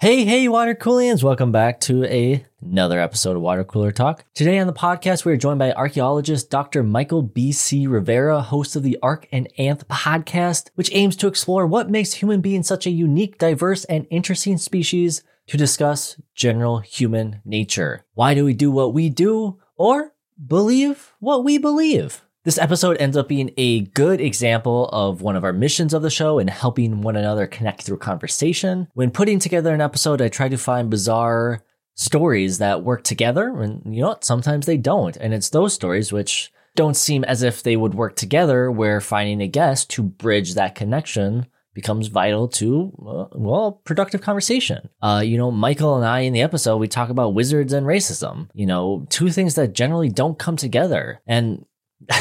Hey, hey, water coolians! Welcome back to a, another episode of Water Cooler Talk. Today on the podcast, we are joined by archaeologist Dr. Michael B.C. Rivera, host of the Arch and Anth podcast, which aims to explore what makes human beings such a unique, diverse, and interesting species to discuss general human nature. Why do we do what we do, or believe what we believe? This episode ends up being a good example of one of our missions of the show and helping one another connect through conversation. When putting together an episode, I try to find bizarre stories that work together, and you know what? Sometimes they don't. And it's those stories which don't seem as if they would work together, where finding a guest to bridge that connection becomes vital to uh, well productive conversation uh, you know michael and i in the episode we talk about wizards and racism you know two things that generally don't come together and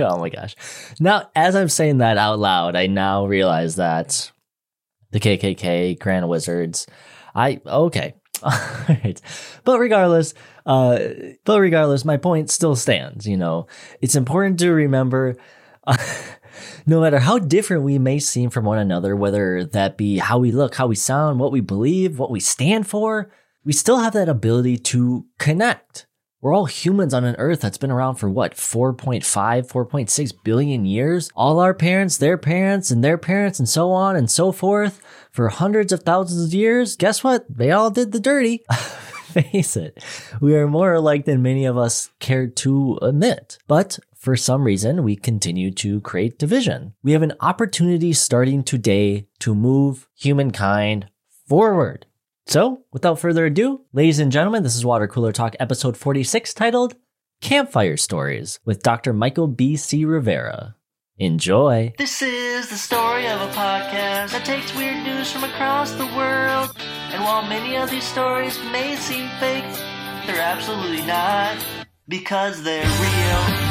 oh my gosh. Now, as I'm saying that out loud, I now realize that the KKK, Grand Wizards, I, okay. All right. But regardless, uh, but regardless, my point still stands. You know, it's important to remember, uh, no matter how different we may seem from one another, whether that be how we look, how we sound, what we believe, what we stand for, we still have that ability to connect we're all humans on an earth that's been around for what, 4.5, 4.6 billion years? All our parents, their parents, and their parents, and so on and so forth for hundreds of thousands of years. Guess what? They all did the dirty. Face it, we are more alike than many of us care to admit. But for some reason, we continue to create division. We have an opportunity starting today to move humankind forward. So, without further ado, ladies and gentlemen, this is Water Cooler Talk episode 46 titled Campfire Stories with Dr. Michael B.C. Rivera. Enjoy. This is the story of a podcast that takes weird news from across the world. And while many of these stories may seem fake, they're absolutely not because they're real.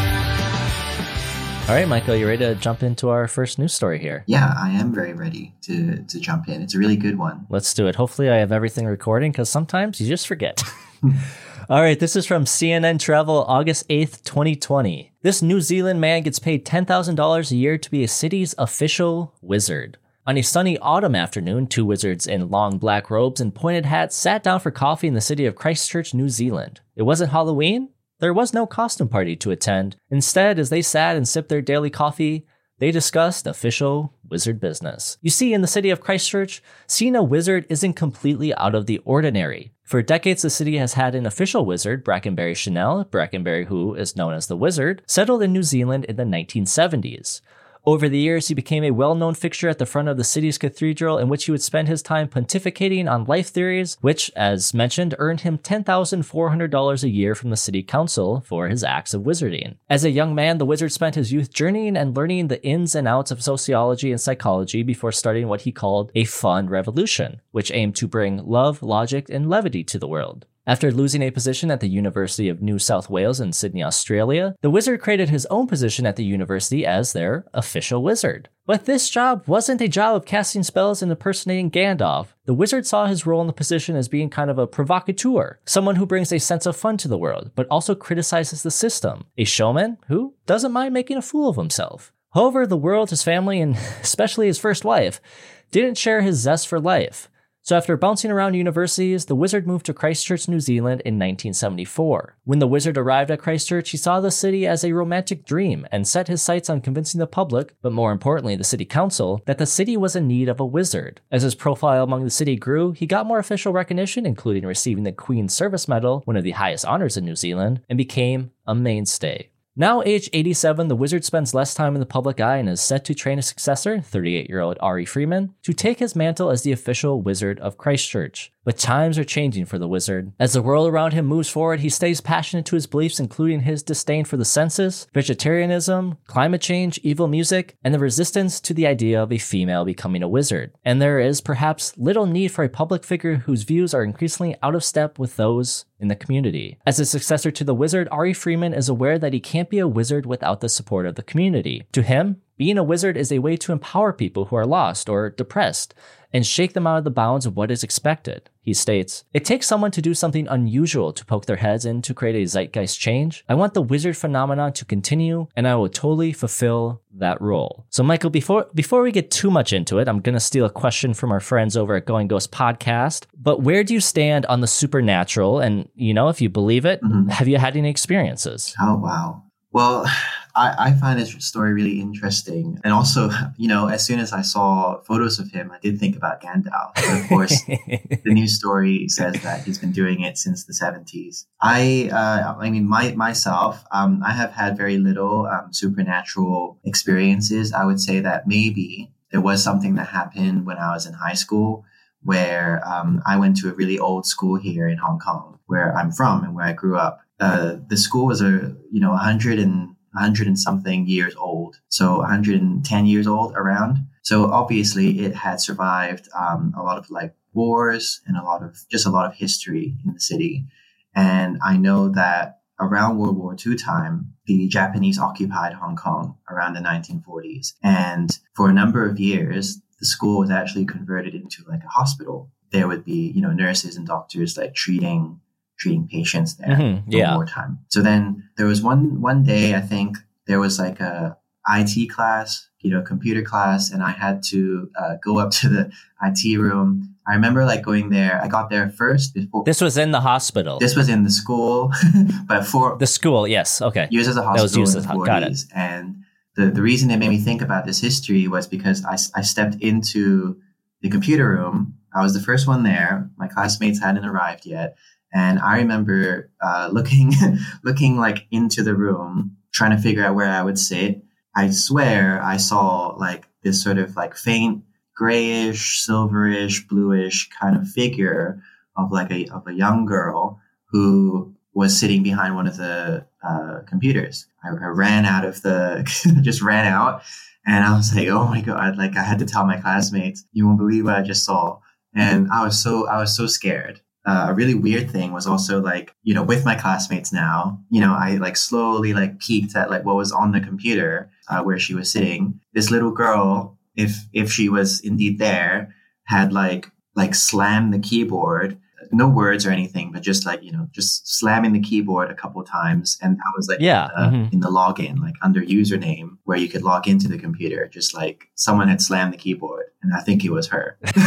All right, Michael, you ready to jump into our first news story here? Yeah, I am very ready to to jump in. It's a really good one. Let's do it. Hopefully, I have everything recording because sometimes you just forget. All right, this is from CNN Travel, August 8th, 2020. This New Zealand man gets paid $10,000 a year to be a city's official wizard. On a sunny autumn afternoon, two wizards in long black robes and pointed hats sat down for coffee in the city of Christchurch, New Zealand. It wasn't Halloween, there was no costume party to attend. Instead, as they sat and sipped their daily coffee, they discussed official wizard business. You see, in the city of Christchurch, seeing a wizard isn't completely out of the ordinary. For decades, the city has had an official wizard, Brackenbury Channell, Brackenbury, who is known as the Wizard, settled in New Zealand in the 1970s. Over the years, he became a well known fixture at the front of the city's cathedral, in which he would spend his time pontificating on life theories, which, as mentioned, earned him $10,400 a year from the city council for his acts of wizarding. As a young man, the wizard spent his youth journeying and learning the ins and outs of sociology and psychology before starting what he called a fun revolution, which aimed to bring love, logic, and levity to the world. After losing a position at the University of New South Wales in Sydney, Australia, the wizard created his own position at the university as their official wizard. But this job wasn't a job of casting spells and impersonating Gandalf. The wizard saw his role in the position as being kind of a provocateur, someone who brings a sense of fun to the world, but also criticizes the system, a showman who doesn't mind making a fool of himself. However, the world, his family, and especially his first wife, didn't share his zest for life. So after bouncing around universities, the wizard moved to Christchurch, New Zealand in 1974. When the wizard arrived at Christchurch, he saw the city as a romantic dream and set his sights on convincing the public, but more importantly the city council, that the city was in need of a wizard. As his profile among the city grew, he got more official recognition, including receiving the Queen's Service Medal, one of the highest honors in New Zealand, and became a mainstay. Now age 87, the wizard spends less time in the public eye and is set to train a successor, 38 year old Ari Freeman, to take his mantle as the official wizard of Christchurch. But times are changing for the wizard. As the world around him moves forward, he stays passionate to his beliefs, including his disdain for the census, vegetarianism, climate change, evil music, and the resistance to the idea of a female becoming a wizard. And there is perhaps little need for a public figure whose views are increasingly out of step with those in the community. As a successor to the wizard, Ari Freeman is aware that he can't be a wizard without the support of the community. To him, being a wizard is a way to empower people who are lost or depressed and shake them out of the bounds of what is expected. He states, It takes someone to do something unusual to poke their heads in to create a zeitgeist change. I want the wizard phenomenon to continue, and I will totally fulfill that role. So, Michael, before before we get too much into it, I'm gonna steal a question from our friends over at Going Ghost Podcast. But where do you stand on the supernatural? And you know, if you believe it, Mhm. have you had any experiences? Oh wow. Well, I, I find this story really interesting, and also, you know, as soon as I saw photos of him, I did think about Gandalf. But of course, the news story says that he's been doing it since the 70s. I, uh, I mean, my, myself, um, I have had very little um, supernatural experiences. I would say that maybe there was something that happened when I was in high school where um, I went to a really old school here in Hong Kong, where I'm from and where I grew up. Uh, the school was a, you know, 100 and 100 and something years old. So 110 years old around. So obviously it had survived um, a lot of like wars and a lot of just a lot of history in the city. And I know that around World War II time, the Japanese occupied Hong Kong around the 1940s. And for a number of years, the school was actually converted into like a hospital. There would be, you know, nurses and doctors like treating treating patients there Mhm, for yeah. time. So then there was one one day I think there was like a IT class, you know, computer class, and I had to uh, go up to the IT room. I remember like going there. I got there first before. This was in the hospital. This was in the school, but for the school, yes. Okay. used as a was hospital used in the as- got it. 40s. And the, the reason it made me think about this history was because I I stepped into the computer room. I was the first one there. My classmates hadn't arrived yet. And I remember uh, looking, looking like into the room, trying to figure out where I would sit. I swear I saw like this sort of like faint grayish, silverish, bluish kind of figure of like a of a young girl who was sitting behind one of the uh, computers. I, I ran out of the, just ran out, and I was like, "Oh my god!" Like I had to tell my classmates, "You won't believe what I just saw," and I was so I was so scared. Uh, a really weird thing was also like, you know, with my classmates now, you know, I like slowly like peeked at like what was on the computer uh, where she was sitting. This little girl, if if she was indeed there, had like like slammed the keyboard no words or anything, but just like, you know, just slamming the keyboard a couple times. And I was like, Yeah, uh, mhm. in the login, like under username where you could log into the computer, just like someone had slammed the keyboard. And I think it was her.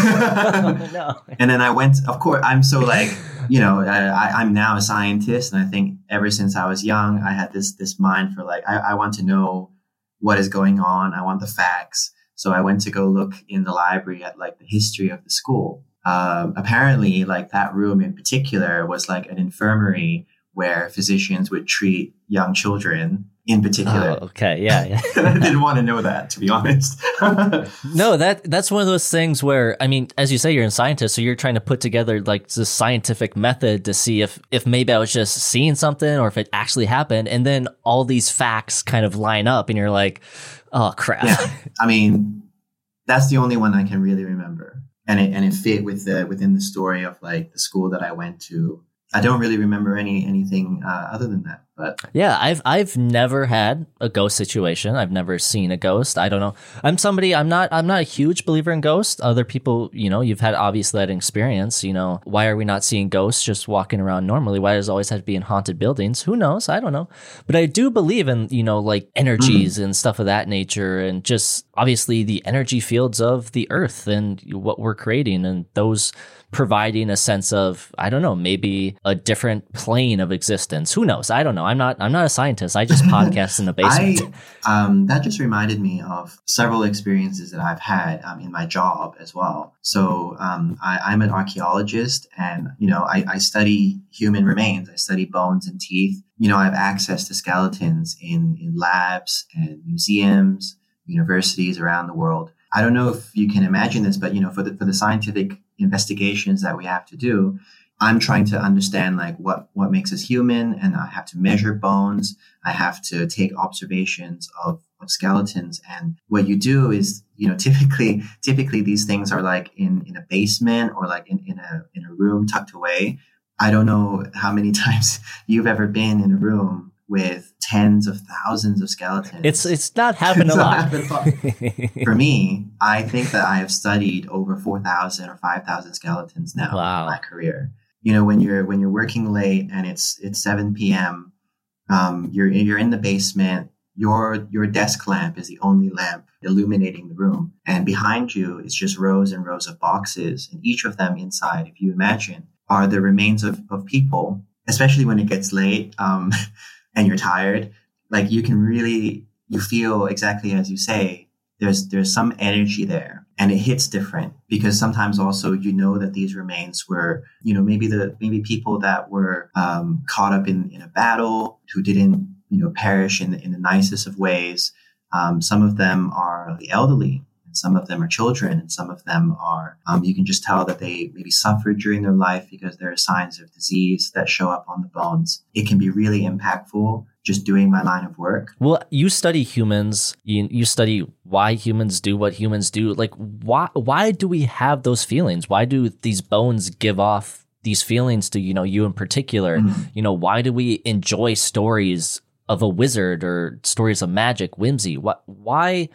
no. and then I went, of course, I'm so like, you know, I, I- I'm now a scientist. And I think ever since I was young, I had this, this mind for like, I, I want to know what is going on. I want the facts. So I went to go look in the library at like the history of the school. Um, apparently, like that room in particular was like an infirmary where physicians would treat young children in particular. Oh, okay. Yeah. yeah. I didn't want to know that, to be honest. No, that that's one of those things where I mean, as you say, you're a scientist, so you're trying to put together like this scientific method to see if if maybe I was just seeing something or if it actually happened, and then all these facts kind of line up, and you're like, oh crap. yeah, I mean, that's the only one I can really remember, and it and it fit with the within the story of like the school that I went to. I don't really remember any anything uh, other than that, but Yeah, I've I've never had a ghost situation. I've never seen a ghost. I don't know. I'm somebody. I'm not. I'm not a huge believer in ghosts. Other people, you know, you've had obviously that experience. You know, why are we not seeing ghosts just walking around normally? Why does it always have to be in haunted buildings? Who knows? I don't know. But I do believe in you know like energies and stuff of that nature, and just obviously the energy fields of the earth and what we're creating, and those providing a sense of I don't know, maybe a different plane of existence. Who knows? I don't know. I'm not I'm not a scientist. I just podcast in the basement. I um, that just reminded me of several experiences that I've had um, in my job as well. So um, I, I'm an archaeologist, and you know I, I study human remains. I study bones and teeth. You know I have access to skeletons in in labs and museums, universities around the world. I don't know if you can imagine this, but you know for the for the scientific investigations that we have to do, I'm trying to understand like what what makes us human, and I have to measure bones. I have to take observations of, of skeletons, and what you do is, you know, typically typically these things are like in in a basement or like in, in a in a room tucked away. I don't know how many times you've ever been in a room with tens of thousands of skeletons. It's it's not happened a lot. For me, I think that I have studied over 4,000 or 5,000 skeletons now Wow. in my career. You know, when you're when you're working late and it's it's 7 p.m., um, you're you're in the basement. Your your desk lamp is the only lamp illuminating the room, and behind you is just rows and rows of boxes, and each of them inside, if you imagine, are the remains of, of people. Especially when it gets late um, and you're tired, like you can really you feel exactly as you say there's there's some energy there and it hits different because sometimes also you know that these remains were you know maybe the maybe people that were um, caught up in in a battle who didn't you know perish in the, in the nicest of ways. Um, some of them are the elderly some of them are children and some of them are um, you can just tell that they maybe suffered during their life because there are signs of disease that show up on the bones it can be really impactful just doing my line of work Well, you study humans. You, you study why humans do what humans do. Like, why why do we have those feelings? Why do these bones give off these feelings to you know you in particular? Mhm. You know, why do we enjoy stories of a wizard or stories of magic, whimsy? What why?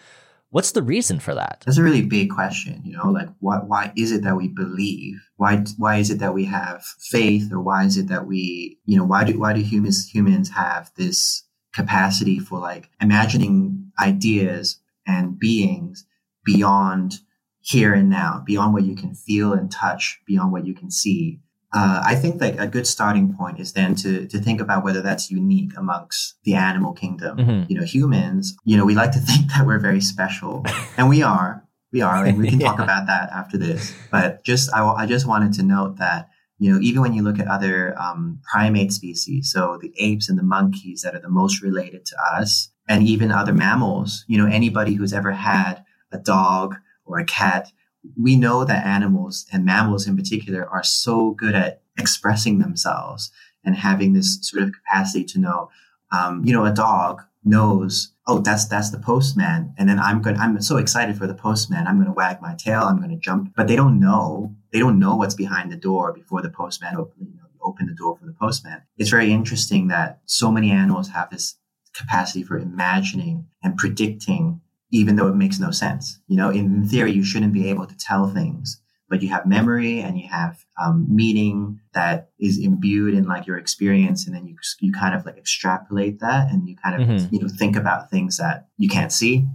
What's the reason for that? That's a really big question, you know, like why why is it that we believe? Why why is it that we have faith or why is it that we, you know, why do why do humans humans have this capacity for like imagining ideas and beings beyond here and now, beyond what you can feel and touch, beyond what you can see? Uh, I think like a good starting point is then to to think about whether that's unique amongst the animal kingdom Mhm. you know, humans, you know, we like to think that we're very special, and we are. We are, and we can talk about that after this. But just, I, I just wanted to note that, you know, even when you look at other um, primate species, so the apes and the monkeys that are the most related to us, and even other mammals, you know, anybody who's ever had a dog or a cat, we know that animals and mammals in particular are so good at expressing themselves and having this sort of capacity to know um, you know, a dog knows, oh, that's that's the postman, and then I'm going. I'm so excited for the postman. I'm going to wag my tail. I'm going to jump, but they don't know. They don't know what's behind the door before the postman open, you know, open the door for the postman. It's very interesting that so many animals have this capacity for imagining and predicting, even though it makes no sense. You know, in, theory, you shouldn't be able to tell things but you have memory and you have um, meaning that is imbued in like your experience and then you you kind of like extrapolate that and you kind of Mhm. you know think about things that you can't see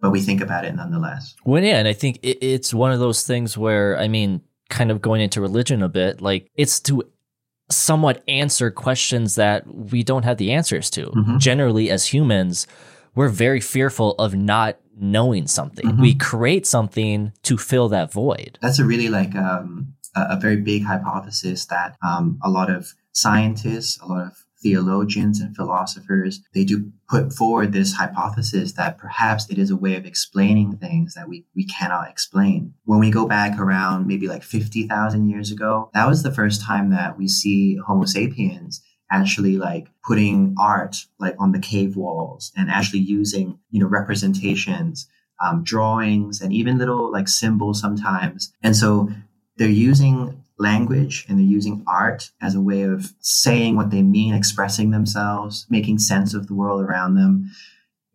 but we think about it nonetheless Well, yeah, and I think it, it's one of those things where, I mean, kind of going into religion a bit, like it's to somewhat answer questions that we don't have the answers to. Mhm. Generally, as humans, we're very fearful of not knowing something. Mhm. We create something to fill that void. that's a really like um, a, a very big hypothesis that um, a lot of scientists, a lot of theologians and philosophers, they do put forward this hypothesis that perhaps it is a way of explaining things that we, we cannot explain. When we go back around maybe like 50,000 years ago, that was the first time that we see Homo sapiens actually like putting art like on the cave walls and actually using, you know, representations um, drawings and even little like symbols sometimes. And so they're using language and they're using art as a way of saying what they mean, expressing themselves, making sense of the world around them.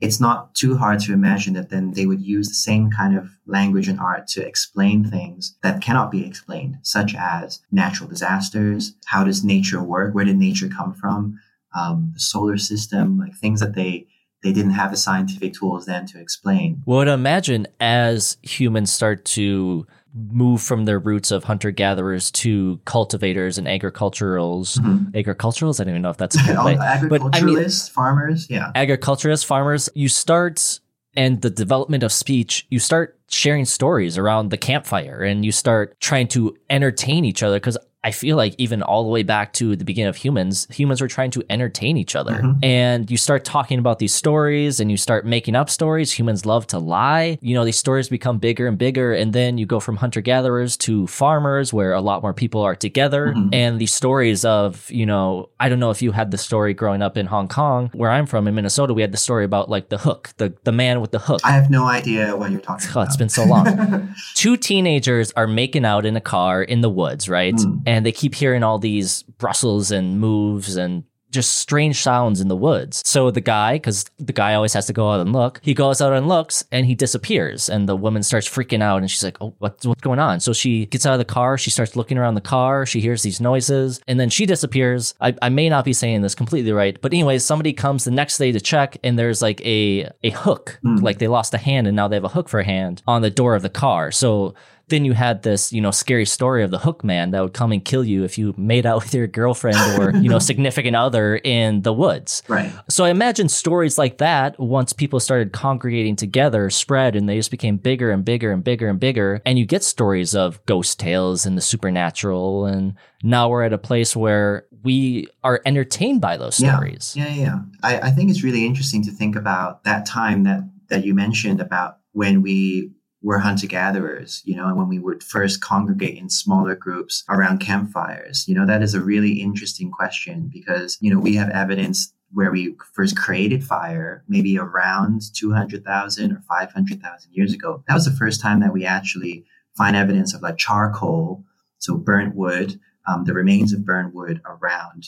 It's not too hard to imagine that then they would use the same kind of language and art to explain things that cannot be explained, such as natural disasters. How does nature work? Where did nature come from? Um, the solar system, like things that they they didn't have the scientific tools then to explain. Well, I'd imagine as humans start to move from their roots of hunter gatherers to cultivators and agriculturals, Mhm. agriculturals, I don't even know if that's a good All way. agriculturalists, farmers, yeah. agriculturists, farmers, you start and the development of speech, you start sharing stories around the campfire and you start trying to entertain each other because I feel like even all the way back to the beginning of humans, humans were trying to entertain each other. Mhm. And you start talking about these stories and you start making up stories. Humans love to lie. You know, these stories become bigger and bigger. And then you go from hunter gatherers to farmers where a lot more people are together. Mhm. And these stories of, you know, I don't know if you had the story growing up in Hong Kong, where I'm from in Minnesota, we had the story about like the hook, the, the man with the hook. I have no idea what you're talking Oh, about. it's been so long. Two teenagers are making out in a car in the woods, right? Mm. And they keep hearing all these Brussels and moves and just strange sounds in the woods. So the guy, because the guy always has to go out and look, he goes out and looks and he disappears. And the woman starts freaking out and she's like, Oh, what's, what's going on? So she gets out of the car. She starts looking around the car. She hears these noises and then she disappears. I, I may not be saying this completely right, but anyways, somebody comes the next day to check and there's like a, a hook, hmm. like they lost a hand and now they have a hook for a hand on the door of the car. So then you had this, you know, scary story of the hook man that would come and kill you if you made out with your girlfriend or, you know, significant other in the woods. Right. So I imagine stories like that, once people started congregating together, spread and they just became bigger and bigger and bigger and bigger. And you get stories of ghost tales and the supernatural. And now we're at a place where we are entertained by those stories. Yeah, yeah, yeah. I, I think it's really interesting to think about that time that that you mentioned about when we were hunter gatherers, you know, and when we would first congregate in smaller groups around campfires. You know, that is a really interesting question because, you know, we have evidence where we first created fire maybe around 200,000 or 500,000 years ago. That was the first time that we actually find evidence of like charcoal, so burnt wood, um, the remains of burnt wood around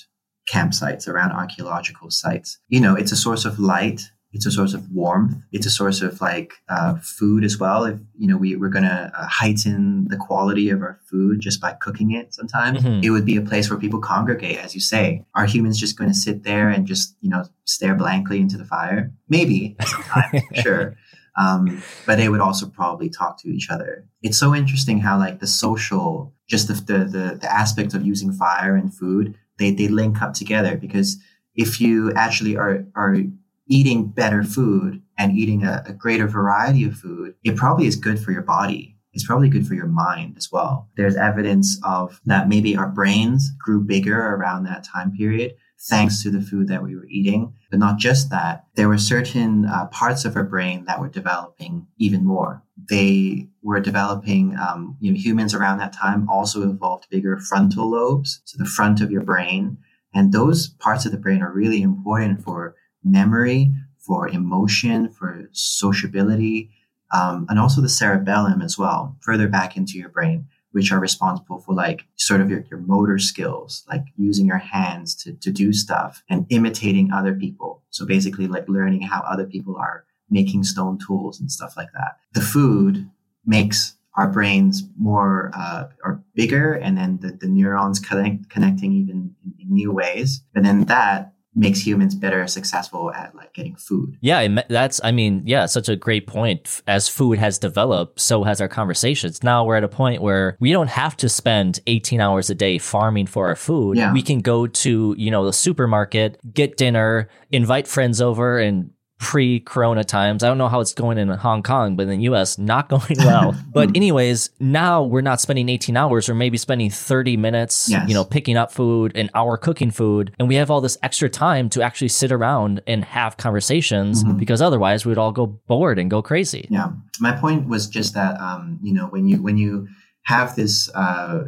campsites, around archaeological sites. You know, it's a source of light it's a source of warmth. It's a source of like uh, food as well. If you know we we're gonna uh, heighten the quality of our food just by cooking it, sometimes Mhm. it would be a place where people congregate. As you say, are humans just going to sit there and just you know stare blankly into the fire? Maybe sometimes, sure. Um, but they would also probably talk to each other. It's so interesting how like the social, just the the the, the aspect of using fire and food, they they link up together because if you actually are are eating better food and eating a, a greater variety of food, it probably is good for your body. It's probably good for your mind as well. There's evidence of that maybe our brains grew bigger around that time period thanks to the food that we were eating. But not just that, there were certain uh, parts of our brain that were developing even more. They were developing, um, you know, humans around that time also evolved bigger frontal lobes, so the front of your brain. And those parts of the brain are really important for memory, for emotion, for sociability, um, and also the cerebellum as well, further back into your brain, which are responsible for like sort of your, your motor skills, like using your hands to, to do stuff and imitating other people. So basically like learning how other people are making stone tools and stuff like that. The food makes our brains more uh, or bigger and then the, the neurons connect, connecting even in, new ways. But then that makes humans better successful at like getting food. Yeah, that's, I mean, yeah, such a great point. As food has developed, so has our conversations. Now we're at a point where we don't have to spend 18 hours a day farming for our food. Yeah. We can go to, you know, the supermarket, get dinner, invite friends over and pre corona times. I don't know how it's going in Hong Kong, but in the US, not going well. but, anyways, now we're not spending 18 hours or maybe spending 30 minutes, Yes. you know, picking up food, an hour cooking food. And we have all this extra time to actually sit around and have conversations Mhm. because otherwise we'd all go bored and go crazy. Yeah. My point was just that, um, you know, when you, when you have this, uh,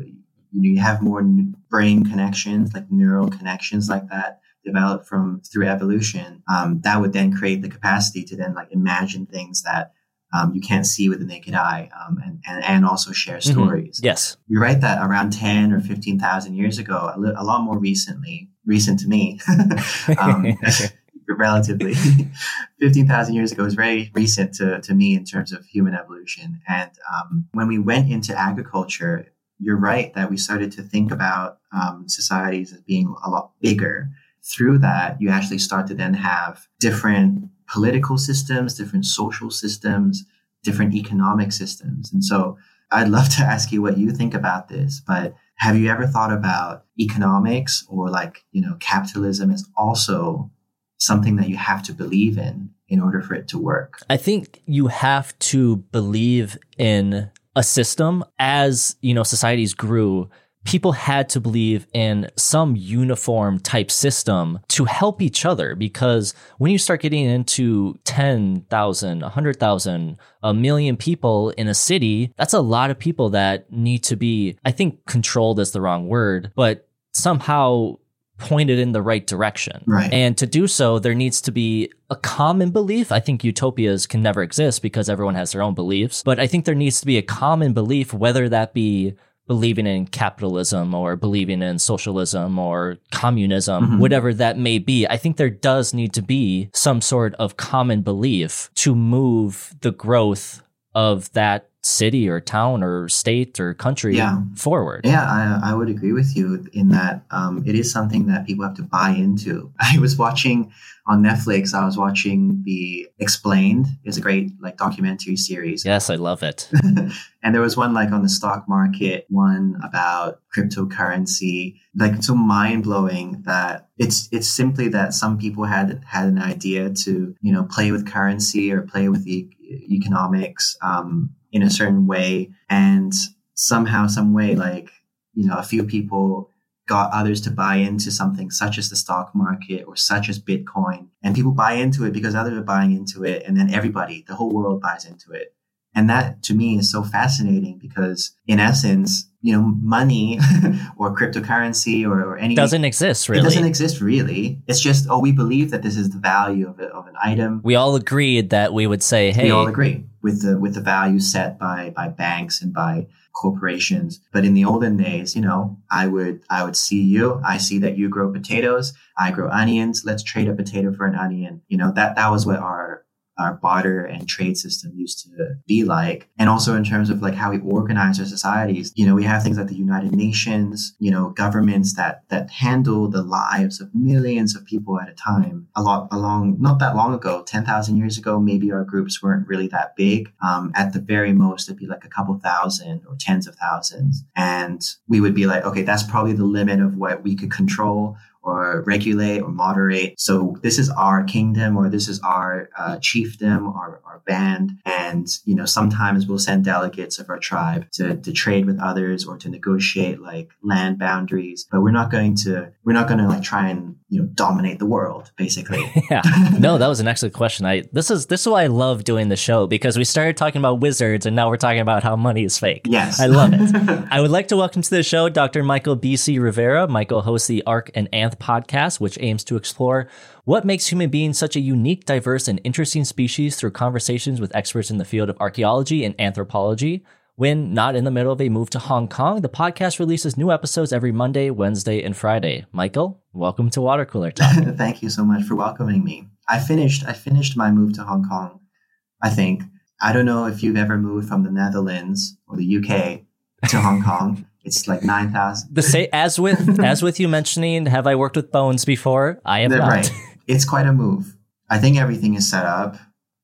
you have more brain connections, like neural connections like that developed from through evolution, um, that would then create the capacity to then like imagine things that um, you can't see with the naked eye um, and, and, and also share Mhm. stories. Yes. You're right that around 10 or 15,000 years ago, a, li- a lot more recently, recent to me, um, relatively, 15,000 years ago is very recent to, to me in terms of human evolution. And um, when we went into agriculture, you're right that we started to think about um, societies as being a lot bigger. Through that, you actually start to then have different political systems, different social systems, different economic systems. And so I'd love to ask you what you think about this, but have you ever thought about economics or like, you know, capitalism is also something that you have to believe in in order for it to work? I think you have to believe in a system as, you know, societies grew. People had to believe in some uniform type system to help each other because when you start getting into 10,000, 100,000, a million people in a city, that's a lot of people that need to be, I think controlled is the wrong word, but somehow pointed in the right direction. Right. And to do so, there needs to be a common belief. I think utopias can never exist because everyone has their own beliefs, but I think there needs to be a common belief, whether that be believing in capitalism or believing in socialism or communism, Mhm. whatever that may be, I think there does need to be some sort of common belief to move the growth of that city or town or state or country Yeah. forward. Yeah, I, I would agree with you in that um, it is something that people have to buy into. I was watching on Netflix. I was watching the Explained. It's a great like documentary series. Yes, I love it. and there was one like on the stock market, one about cryptocurrency, like so mind blowing that it's it's simply that some people had had an idea to you know play with currency or play with the economics um, in a certain way, and somehow, some way, like you know, a few people got others to buy into something such as the stock market or such as Bitcoin, and people buy into it because others are buying into it, and then everybody, the whole world, buys into it. And that to me is so fascinating because in essence, you know, money or cryptocurrency or, or any Doesn't exist really. it doesn't exist really. It's just, oh, we believe that this is the value of, it, of an item. we all agreed that we would say, hey, We all agree with the with the value set by by banks and by corporations. But in the olden days, you know, I would I would see you. I see that you grow potatoes. I grow onions. Let's trade a potato for an onion. You know that that was what our our barter and trade system used to be like. And also in terms of like how we organize our societies, you know, we have things like the United Nations, you know, governments that, that handle the lives of millions of people at a time. A lot along, not that long ago, 10,000 years ago, maybe our groups weren't really that big. Um, at the very most, it'd be like a couple thousand or tens of thousands. And we would be like, okay, that's probably the limit of what we could control or regulate or moderate. So this is our kingdom or this is our uh, chiefdom, our, our band. And, you know, sometimes we'll send delegates of our tribe to, to trade with others or to negotiate like land boundaries. But we're not going to, we're not going to like try and, you know, dominate the world, basically. yeah. No, that was an excellent question. I this is this is why I love doing the show because we started talking about wizards and now we're talking about how money is fake. yes. I love it. I would like to welcome to the show Dr. Michael BC Rivera. Michael hosts the Arch and Anth podcast, which aims to explore what makes human beings such a unique, diverse, and interesting species through conversations with experts in the field of archaeology and anthropology. When not in the middle of a move to Hong Kong, the podcast releases new episodes every Monday, Wednesday, and Friday. Michael, welcome to Water Cooler Talk. Thank you so much for welcoming me. I finished I finished my move to Hong Kong. I think. I don't know if you've ever moved from the Netherlands or the UK to Hong Kong. It's like nine thousand. The say as with as with you mentioning, have I worked with bones before? I am not. Right. It's quite a move. I think everything is set up.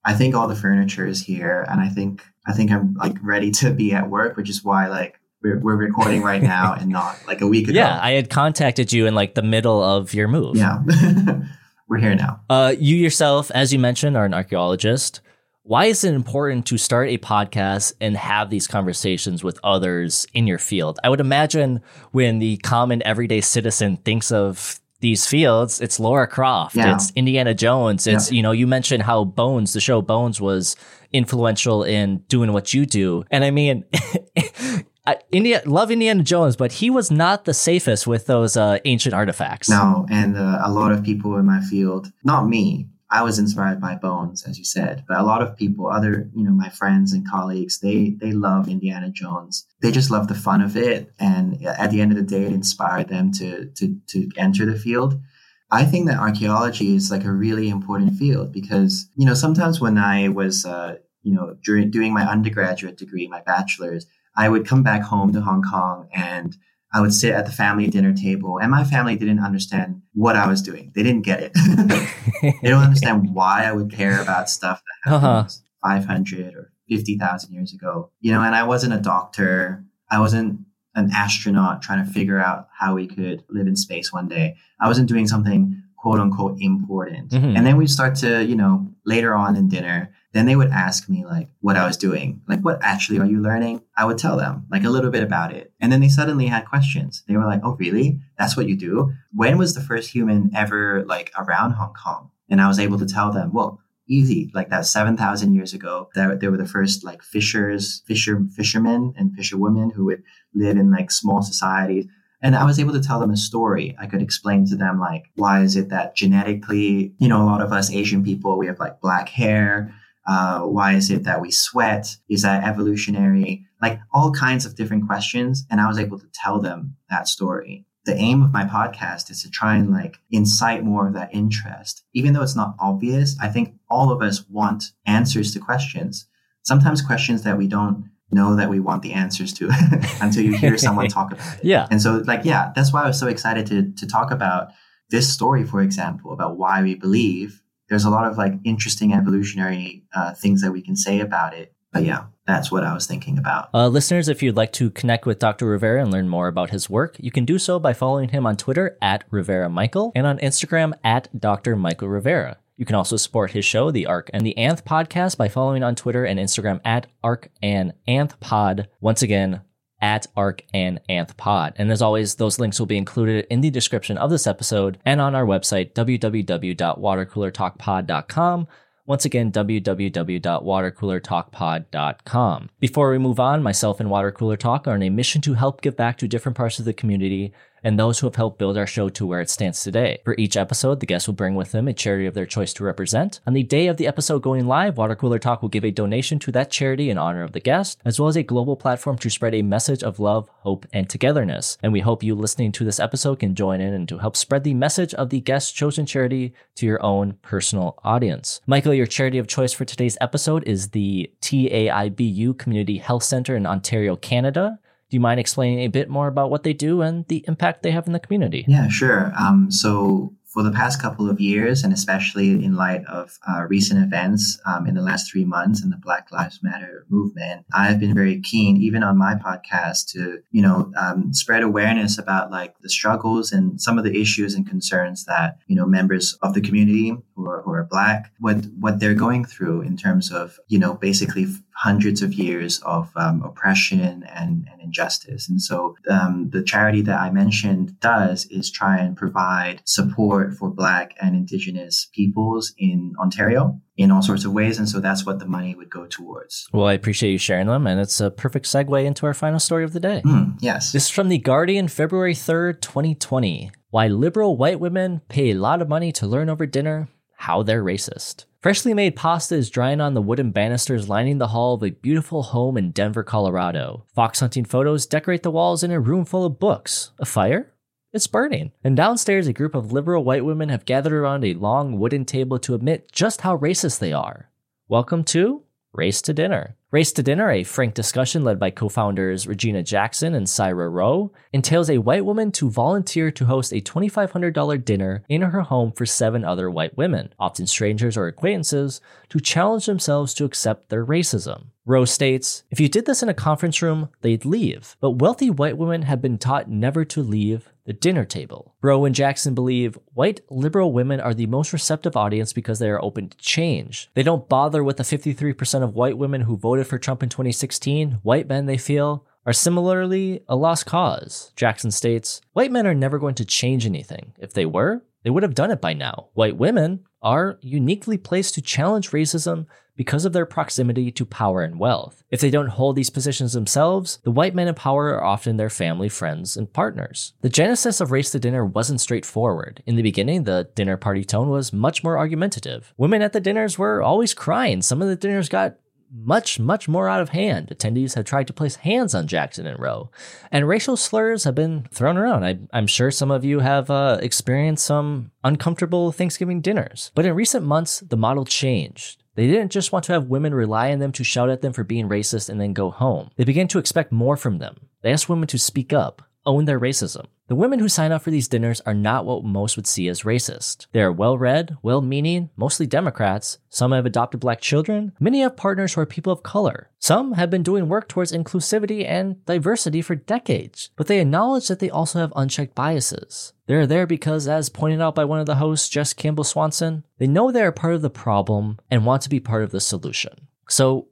I think all the furniture is here, and I think I think I'm like ready to be at work, which is why like we're, we're recording right now and not like a week ago. Yeah, I had contacted you in like the middle of your move. yeah. we're here now. Uh, you yourself, as you mentioned, are an archaeologist. Why is it important to start a podcast and have these conversations with others in your field? I would imagine when the common everyday citizen thinks of these fields, it's Laura Croft, Yeah. it's Indiana Jones, it's, you know, you mentioned how Bones, the show Bones was influential in doing what you do. And I mean, I, India, love Indiana Jones, but he was not the safest with those uh, ancient artifacts. No, and uh, a lot of people in my field, not me, I was inspired by Bones, as you said, but a lot of people, other, you know, my friends and colleagues, they they love Indiana Jones. They just love the fun of it, and at the end of the day, it inspired them to to to enter the field. I think that archaeology is like a really important field because you know sometimes when I was uh, you know during doing my undergraduate degree, my bachelor's, I would come back home to Hong Kong and I would sit at the family dinner table, and my family didn't understand what I was doing. They didn't get it. they don't understand why I would care about stuff that happened Uh-huh. 500 or 50,000 years ago. You know, and I wasn't a doctor. I wasn't an astronaut trying to figure out how we could live in space one day. I wasn't doing something quote unquote important. Mhm. And then we start to, you know, later on in dinner, then they would ask me like what I was doing. Like, what actually are you learning? I would tell them like a little bit about it. And then they suddenly had questions. They were like, oh, really? That's what you do? When was the first human ever like around Hong Kong? And I was able to tell them, well, easy, like that 7,000 years ago, that they were the first like fishers, fisher, fishermen and fisherwomen who would live in like small societies. And I was able to tell them a story. I could explain to them, like, why is it that genetically, you know, a lot of us Asian people, we have like black hair. Uh, why is it that we sweat? Is that evolutionary? Like all kinds of different questions. And I was able to tell them that story. The aim of my podcast is to try and like incite more of that interest. Even though it's not obvious, I think all of us want answers to questions. Sometimes questions that we don't know that we want the answers to until you hear someone talk about it. Yeah. And so like, yeah, that's why I was so excited to, to talk about this story, for example, about why we believe there's a lot of like interesting evolutionary uh, things that we can say about it. But yeah, that's what I was thinking about. Uh, listeners, if you'd like to connect with Dr. Rivera and learn more about his work, you can do so by following him on Twitter at Rivera Michael and on Instagram at Dr. Michael Rivera. You can also support his show, the Arch and the Anth podcast, by following on Twitter and Instagram at Arch and Anth Pod. Once again, at Arch and Anth Pod. And as always, those links will be included in the description of this episode and on our website, www.watercoolertalkpod.com. Once again, www.watercoolertalkpod.com. Before we move on, myself and Water Cooler Talk are on a mission to help give back to different parts of the community and those who have helped build our show to where it stands today. For each episode, the guest will bring with them a charity of their choice to represent. On the day of the episode going live, Water Cooler Talk will give a donation to that charity in honor of the guest, as well as a global platform to spread a message of love, hope, and togetherness. And we hope you listening to this episode can join in and to help spread the message of the guest's chosen charity to your own personal audience. Michael, your charity of choice for today's episode is the TAIBU Community Health Center in Ontario, Canada. Do you mind explaining a bit more about what they do and the impact they have in the community? Yeah, sure. Um, so for the past couple of years, and especially in light of uh, recent events um, in the last three months in the Black Lives Matter movement, I've been very keen, even on my podcast, to you know um, spread awareness about like the struggles and some of the issues and concerns that you know members of the community who are, who are Black what what they're going through in terms of you know basically hundreds of years of um, oppression and, and, injustice. And so um, the charity that I mentioned does is try and provide support for Black and Indigenous peoples in Ontario in all sorts of ways. And so that's what the money would go towards. Well, I appreciate you sharing them. And it's a perfect segue into our final story of the day. Mm, yes. This is from The Guardian, February 3rd, 2020. Why liberal white women pay a lot of money to learn over dinner how they're racist. Freshly made pasta is drying on the wooden banisters lining the hall of a beautiful home in Denver, Colorado. Fox hunting photos decorate the walls in a room full of books. A fire? It's burning. And downstairs, a group of liberal white women have gathered around a long wooden table to admit just how racist they are. Welcome to Race to Dinner. Race to Dinner, a frank discussion led by co founders Regina Jackson and Saira Rao, entails a white woman to volunteer to host a $2,500 dinner in her home for seven other white women, often strangers or acquaintances, to challenge themselves to accept their racism. Rao states, if you did this in a conference room, they'd leave. But wealthy white women have been taught never to leave the dinner table. Rao and Jackson believe white liberal women are the most receptive audience because they are open to change. They don't bother with the 53% of white women who voted for Trump in 2016. White men, they feel, are similarly a lost cause. Jackson states, white men are never going to change anything. If they were, they would have done it by now. White women are uniquely placed to challenge racism because of their proximity to power and wealth. If they don't hold these positions themselves, the white men in power are often their family, friends, and partners. The genesis of Race to Dinner wasn't straightforward. In the beginning, the dinner party tone was much more argumentative. Women at the dinners were always crying. Some of the dinners got much, much more out of hand. Attendees have tried to place hands on Jackson and Rao, and racial slurs have been thrown around. I, am sure some of you have uh, experienced some uncomfortable Thanksgiving dinners. But in recent months, the model changed. They didn't just want to have women rely on them to shout at them for being racist and then go home. They began to expect more from them. They asked women to speak up, own their racism. The women who sign up for these dinners are not what most would see as racist. They are well read, well meaning, mostly Democrats. Some have adopted black children. Many have partners who are people of color. Some have been doing work towards inclusivity and diversity for decades, but they acknowledge that they also have unchecked biases. They're there because, as pointed out by one of the hosts, Jess Campbell Swanson, they know they are part of the problem and want to be part of the solution. So,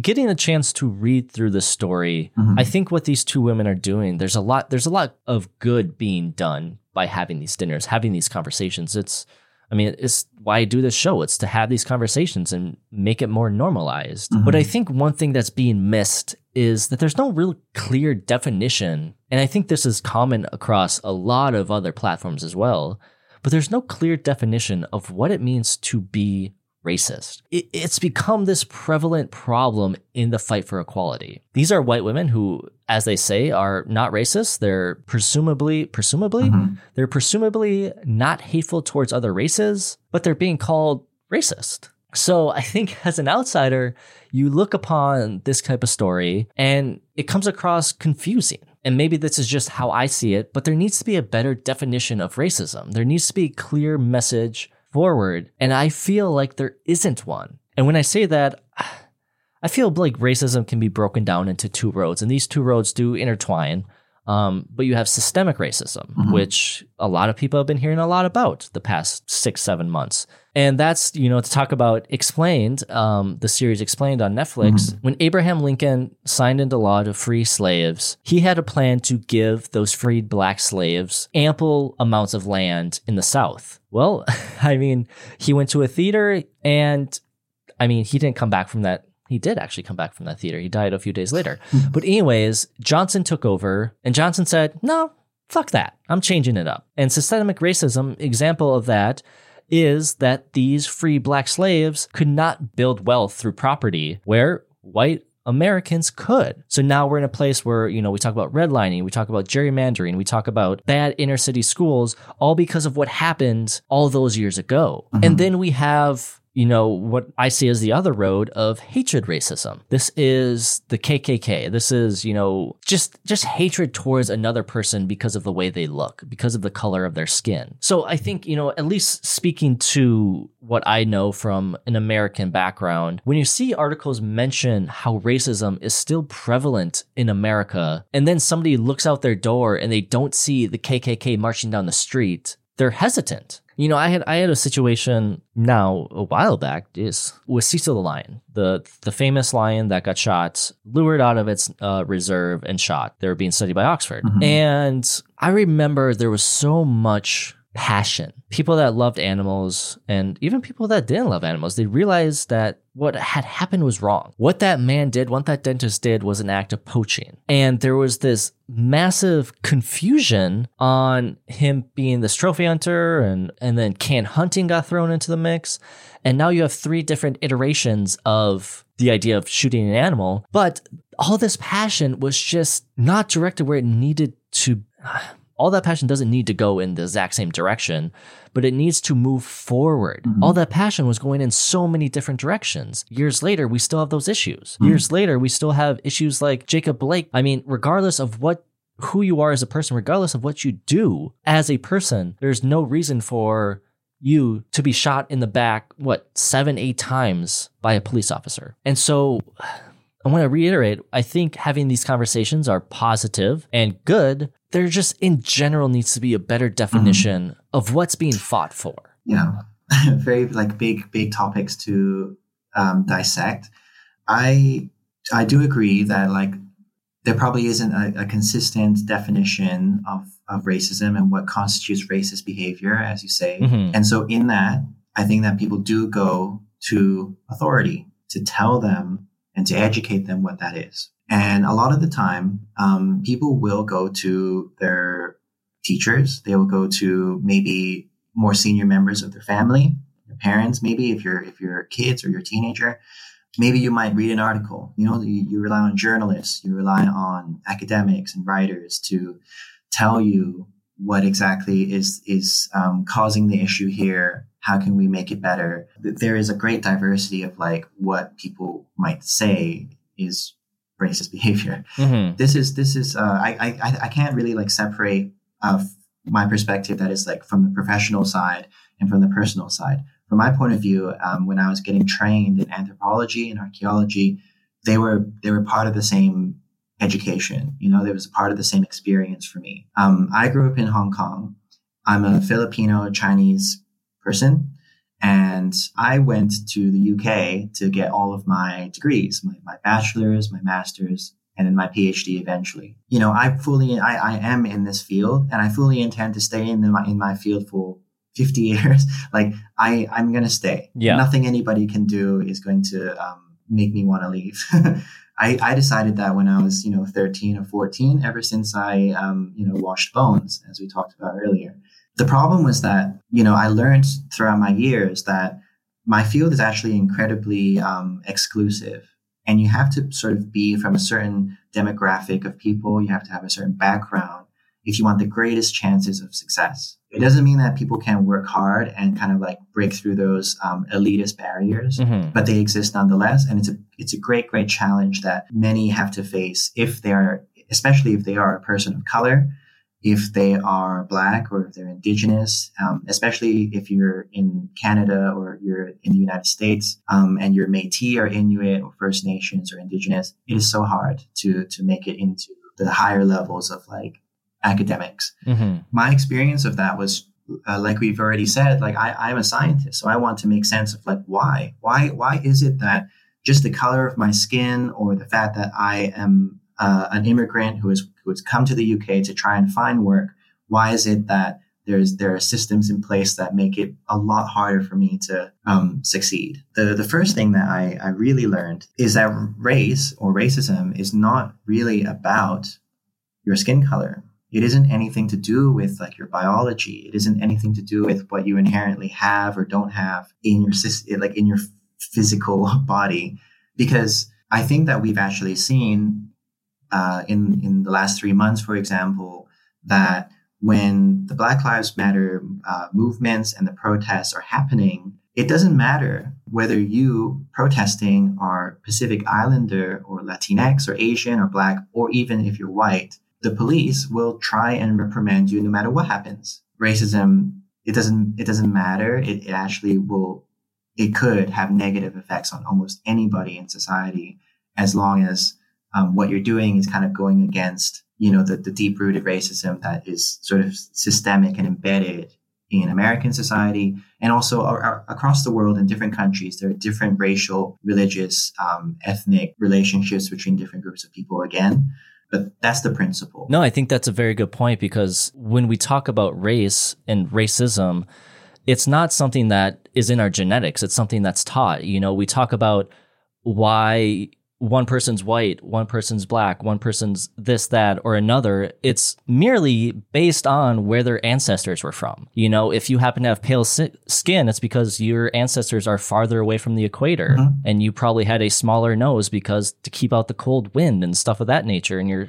getting a chance to read through the story, mm-hmm. I think what these two women are doing, there's a lot there's a lot of good being done by having these dinners, having these conversations. It's I mean, it's why I do this show. It's to have these conversations and make it more normalized. Mm-hmm. But I think one thing that's being missed is that there's no real clear definition. And I think this is common across a lot of other platforms as well. But there's no clear definition of what it means to be racist. It, it's become this prevalent problem in the fight for equality. These are white women who, as they say, are not racist. They're presumably, presumably, Mhm. they're presumably not hateful towards other races, but they're being called racist. So I think as an outsider, you look upon this type of story and it comes across confusing. And maybe this is just how I see it, but there needs to be a better definition of racism. There needs to be a clear message forward. And I feel like there isn't one. And when I say that, I feel like racism can be broken down into two roads, and these two roads do intertwine. Um, but you have systemic racism, Mhm. which a lot of people have been hearing a lot about the past six, seven months. And that's, you know, to talk about Explained, um, the series Explained on Netflix. When Abraham Lincoln signed into law to free slaves, he had a plan to give those freed black slaves ample amounts of land in the South. Well, I mean, he went to a theater and I mean, he didn't come back from that. He did actually come back from that theater. He died a few days later. Hmm. but, anyways, Johnson took over, and Johnson said, No, fuck that. I'm changing it up. And systemic racism, example of that, is that these free black slaves could not build wealth through property where white Americans could. So now we're in a place where, you know, we talk about redlining, we talk about gerrymandering, we talk about bad inner city schools, all because of what happened all those years ago. Mm-hmm. And then we have you know what I see as the other road of hatred racism. This is the KKK. This is, you know, just just hatred towards another person because of the way they look, because of the color of their skin. So I think, you know, at least speaking to what I know from an American background, when you see articles mention how racism is still prevalent in America, and then somebody looks out their door and they don't see the KKK marching down the street, they're hesitant. You know, I had I had a situation now a while back is with Cecil the lion, the the famous lion that got shot, lured out of its uh, reserve and shot. They were being studied by Oxford, Mhm. and I remember there was so much passion. People that loved animals and even people that didn't love animals, they realized that what had happened was wrong. What that man did, what that dentist did was an act of poaching. And there was this massive confusion on him being this trophy hunter and and then can hunting got thrown into the mix. And now you have three different iterations of the idea of shooting an animal, but all this passion was just not directed where it needed to all that passion doesn't need to go in the exact same direction, but it needs to move forward. Mhm. All that passion was going in so many different directions. Years later, we still have those issues. Years later, we still have issues like Jacob Blake. I mean, regardless of what who you are as a person, regardless of what you do as a person, there's no reason for you to be shot in the back, what, seven, eight times by a police officer. And so I want to reiterate, I think having these conversations are positive and good. There just in general needs to be a better definition of what's being fought for. yeah. Very like big big topics to um, dissect. I i do agree that like there probably isn't a, a consistent definition of of racism and what constitutes racist behavior as you say. Mhm. and so in that i think that people do go to authority to tell them and to educate them what that is and a lot of the time um, people will go to their teachers they will go to maybe more senior members of their family, your parents, maybe if you're if you're kids or you're a teenager, maybe you might read an article. You know, you, you rely on journalists, you rely on academics and writers to tell you what exactly is is um, causing the issue here. How can we make it better? There is a great diversity of like what people might say is racist behavior Mhm. this is this is uh, I, I I can't really like separate uh, my perspective that is like from the professional side and from the personal side. From my point of view, um, when I was getting trained in anthropology and archaeology, they were they were part of the same education. You know, there was a part of the same experience for me. Um, I grew up in Hong Kong. I'm a Filipino Chinese person. And I went to the UK to get all of my degrees, my, my bachelor's, my master's, and then my PhD eventually. You know, I fully, I, I am in this field and I fully intend to stay in, the, in my field for 50 years. like I, I'm going to stay. Yeah. Nothing anybody can do is going to um, make me want to leave. I, I decided that when I was, you know, 13 or 14, ever since I, um, you know, washed bones, as we talked about earlier. The problem was that, you know, I learned throughout my years that my field is actually incredibly um, exclusive. And you have to sort of be from a certain demographic of people. You have to have a certain background if you want the greatest chances of success. It doesn't mean that people can't work hard and kind of like break through those um, elitist barriers, Mhm. but they exist nonetheless. And it's a it's a great, great challenge that many have to face if they are, especially if they are a person of color, if they are black or if they're indigenous, um, especially if you're in Canada or you're in the United States um, and you're Métis or Inuit or First Nations or indigenous. It is so hard to to make it into the higher levels of like academics Mhm. my experience of that was uh, like we've already said like I, i'm a scientist so i want to make sense of like why why why is it that just the color of my skin or the fact that i am uh, an immigrant who has who has come to the uk to try and find work why is it that there's there are systems in place that make it a lot harder for me to um, succeed. The the first thing that I, I really learned is that race or racism is not really about your skin color. It isn't anything to do with like your biology. It isn't anything to do with what you inherently have or don't have in your like in your physical body. Because I think that we've actually seen uh, in in the last three months, for example, that when the Black Lives Matter uh, movements and the protests are happening, it doesn't matter whether you protesting are Pacific Islander or Latinx or Asian or Black, or even if you're white, the police will try and reprimand you no matter what happens. Racism, it doesn't, it doesn't matter. It, it actually will, it could have negative effects on almost anybody in society as long as um, what you're doing is kind of going against you know the, the deep rooted racism that is sort of systemic and embedded in American society and also across the world in different countries. There are different racial, religious, um, ethnic relationships between different groups of people again. But that's the principle. No, I think that's a very good point because when we talk about race and racism, it's not something that is in our genetics. It's something that's taught. You know, we talk about why one person's white, one person's black, one person's this, that, or another. It's merely based on where their ancestors were from. You know, if you happen to have pale si- skin, it's because your ancestors are farther away from the equator Mhm. and you probably had a smaller nose because to keep out the cold wind and stuff of that nature. And your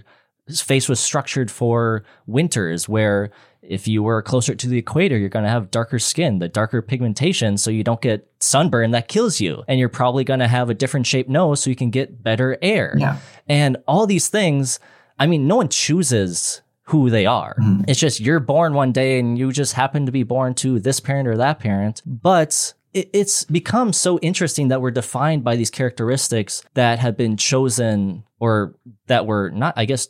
face was structured for winters where if you were closer to the equator, you're going to have darker skin, the darker pigmentation, so you don't get sunburn that kills you. And you're probably going to have a different shaped nose so you can get better air. Yeah. And all these things, I mean, no one chooses who they are. Mhm. It's just you're born one day and you just happen to be born to this parent or that parent. But it's become so interesting that we're defined by these characteristics that have been chosen or that were not, I guess,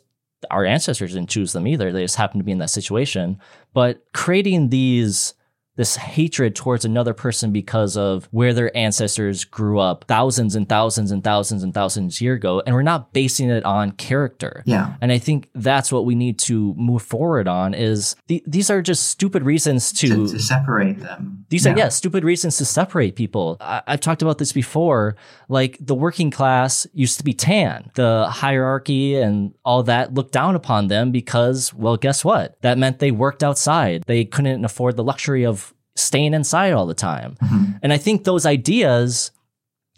our ancestors didn't choose them either. They just happened to be in that situation. But creating these this hatred towards another person because of where their ancestors grew up thousands and thousands and thousands and thousands years ago and we're not basing it on character Yeah. and i think that's what we need to move forward on is the, these are just stupid reasons to, To, to separate them. these yeah. are yeah stupid reasons to separate people. I, I've talked about this before. Like the working class used to be tan. The hierarchy and all that looked down upon them because, well, guess what? That meant they worked outside. They couldn't afford the luxury of staying inside all the time. Mhm. And I think those ideas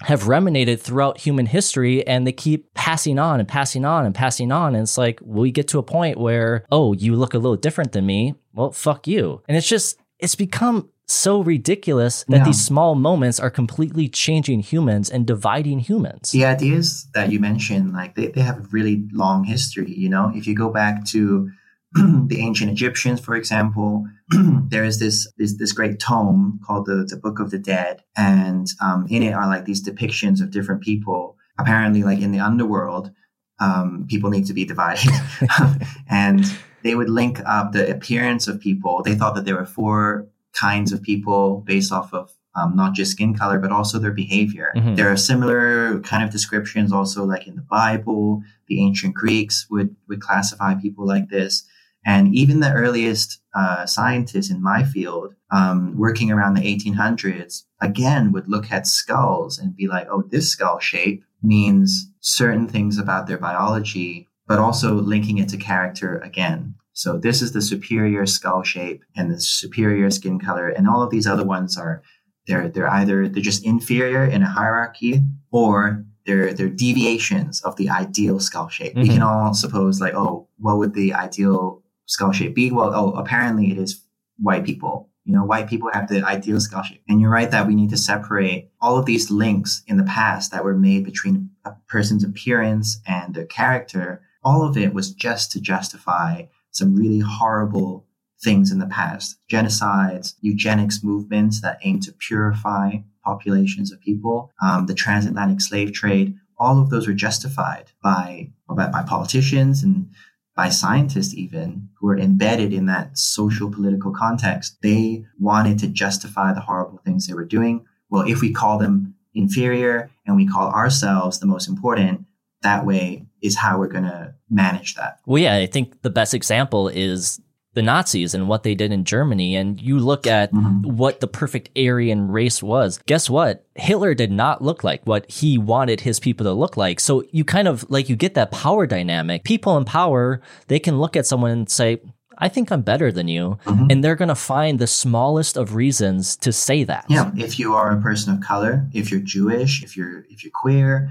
have reminated throughout human history and they keep passing on and passing on and passing on. And it's like, we get to a point where, oh, you look a little different than me. Well, fuck you. And it's just, it's become so ridiculous that Yeah. these small moments are completely changing humans and dividing humans. The ideas that you mentioned, like they, they have a really long history. You know, if you go back to the ancient Egyptians, for example, there is this, this this great tome called the the Book of the Dead, and um, in it are like these depictions of different people. Apparently, like in the underworld, um, people need to be divided, and they would link up the appearance of people. They thought that there were four kinds of people based off of um, not just skin color, but also their behavior. Mhm. There are similar kind of descriptions also like in the Bible. The ancient Greeks would, would classify people like this. And even the earliest uh, scientists in my field, um, working around the 1800s, again would look at skulls and be like, oh, this skull shape means certain things about their biology, but also linking it to character again. So this is the superior skull shape and the superior skin color, and all of these other ones are They're they're either they're just inferior in a hierarchy or they're they're deviations of the ideal skull shape. We Mhm. can all suppose like, oh, what would the ideal shape be? Well, oh, apparently it is white people. You know, white people have the ideal shape. And you're right that we need to separate all of these links in the past that were made between a person's appearance and their character. All of it was just to justify some really horrible things in the past genocides, eugenics movements that aim to purify populations of people, um, the transatlantic slave trade. All of those were justified by, by, by politicians and by scientists, even who were embedded in that social political context. They wanted to justify the horrible things they were doing. Well, if we call them inferior and we call ourselves the most important, that way is how we're going to manage that. Well, yeah, I think the best example is the Nazis and what they did in Germany. And you look at Mhm. what the perfect Aryan race was. Guess what? Hitler did not look like what he wanted his people to look like. So you kind of like you get that power dynamic. People in power, they can look at someone and say, I think I'm better than you. Mhm. And they're going to find the smallest of reasons to say that. Yeah, if you are a person of color, if you're Jewish, if you're if you're queer,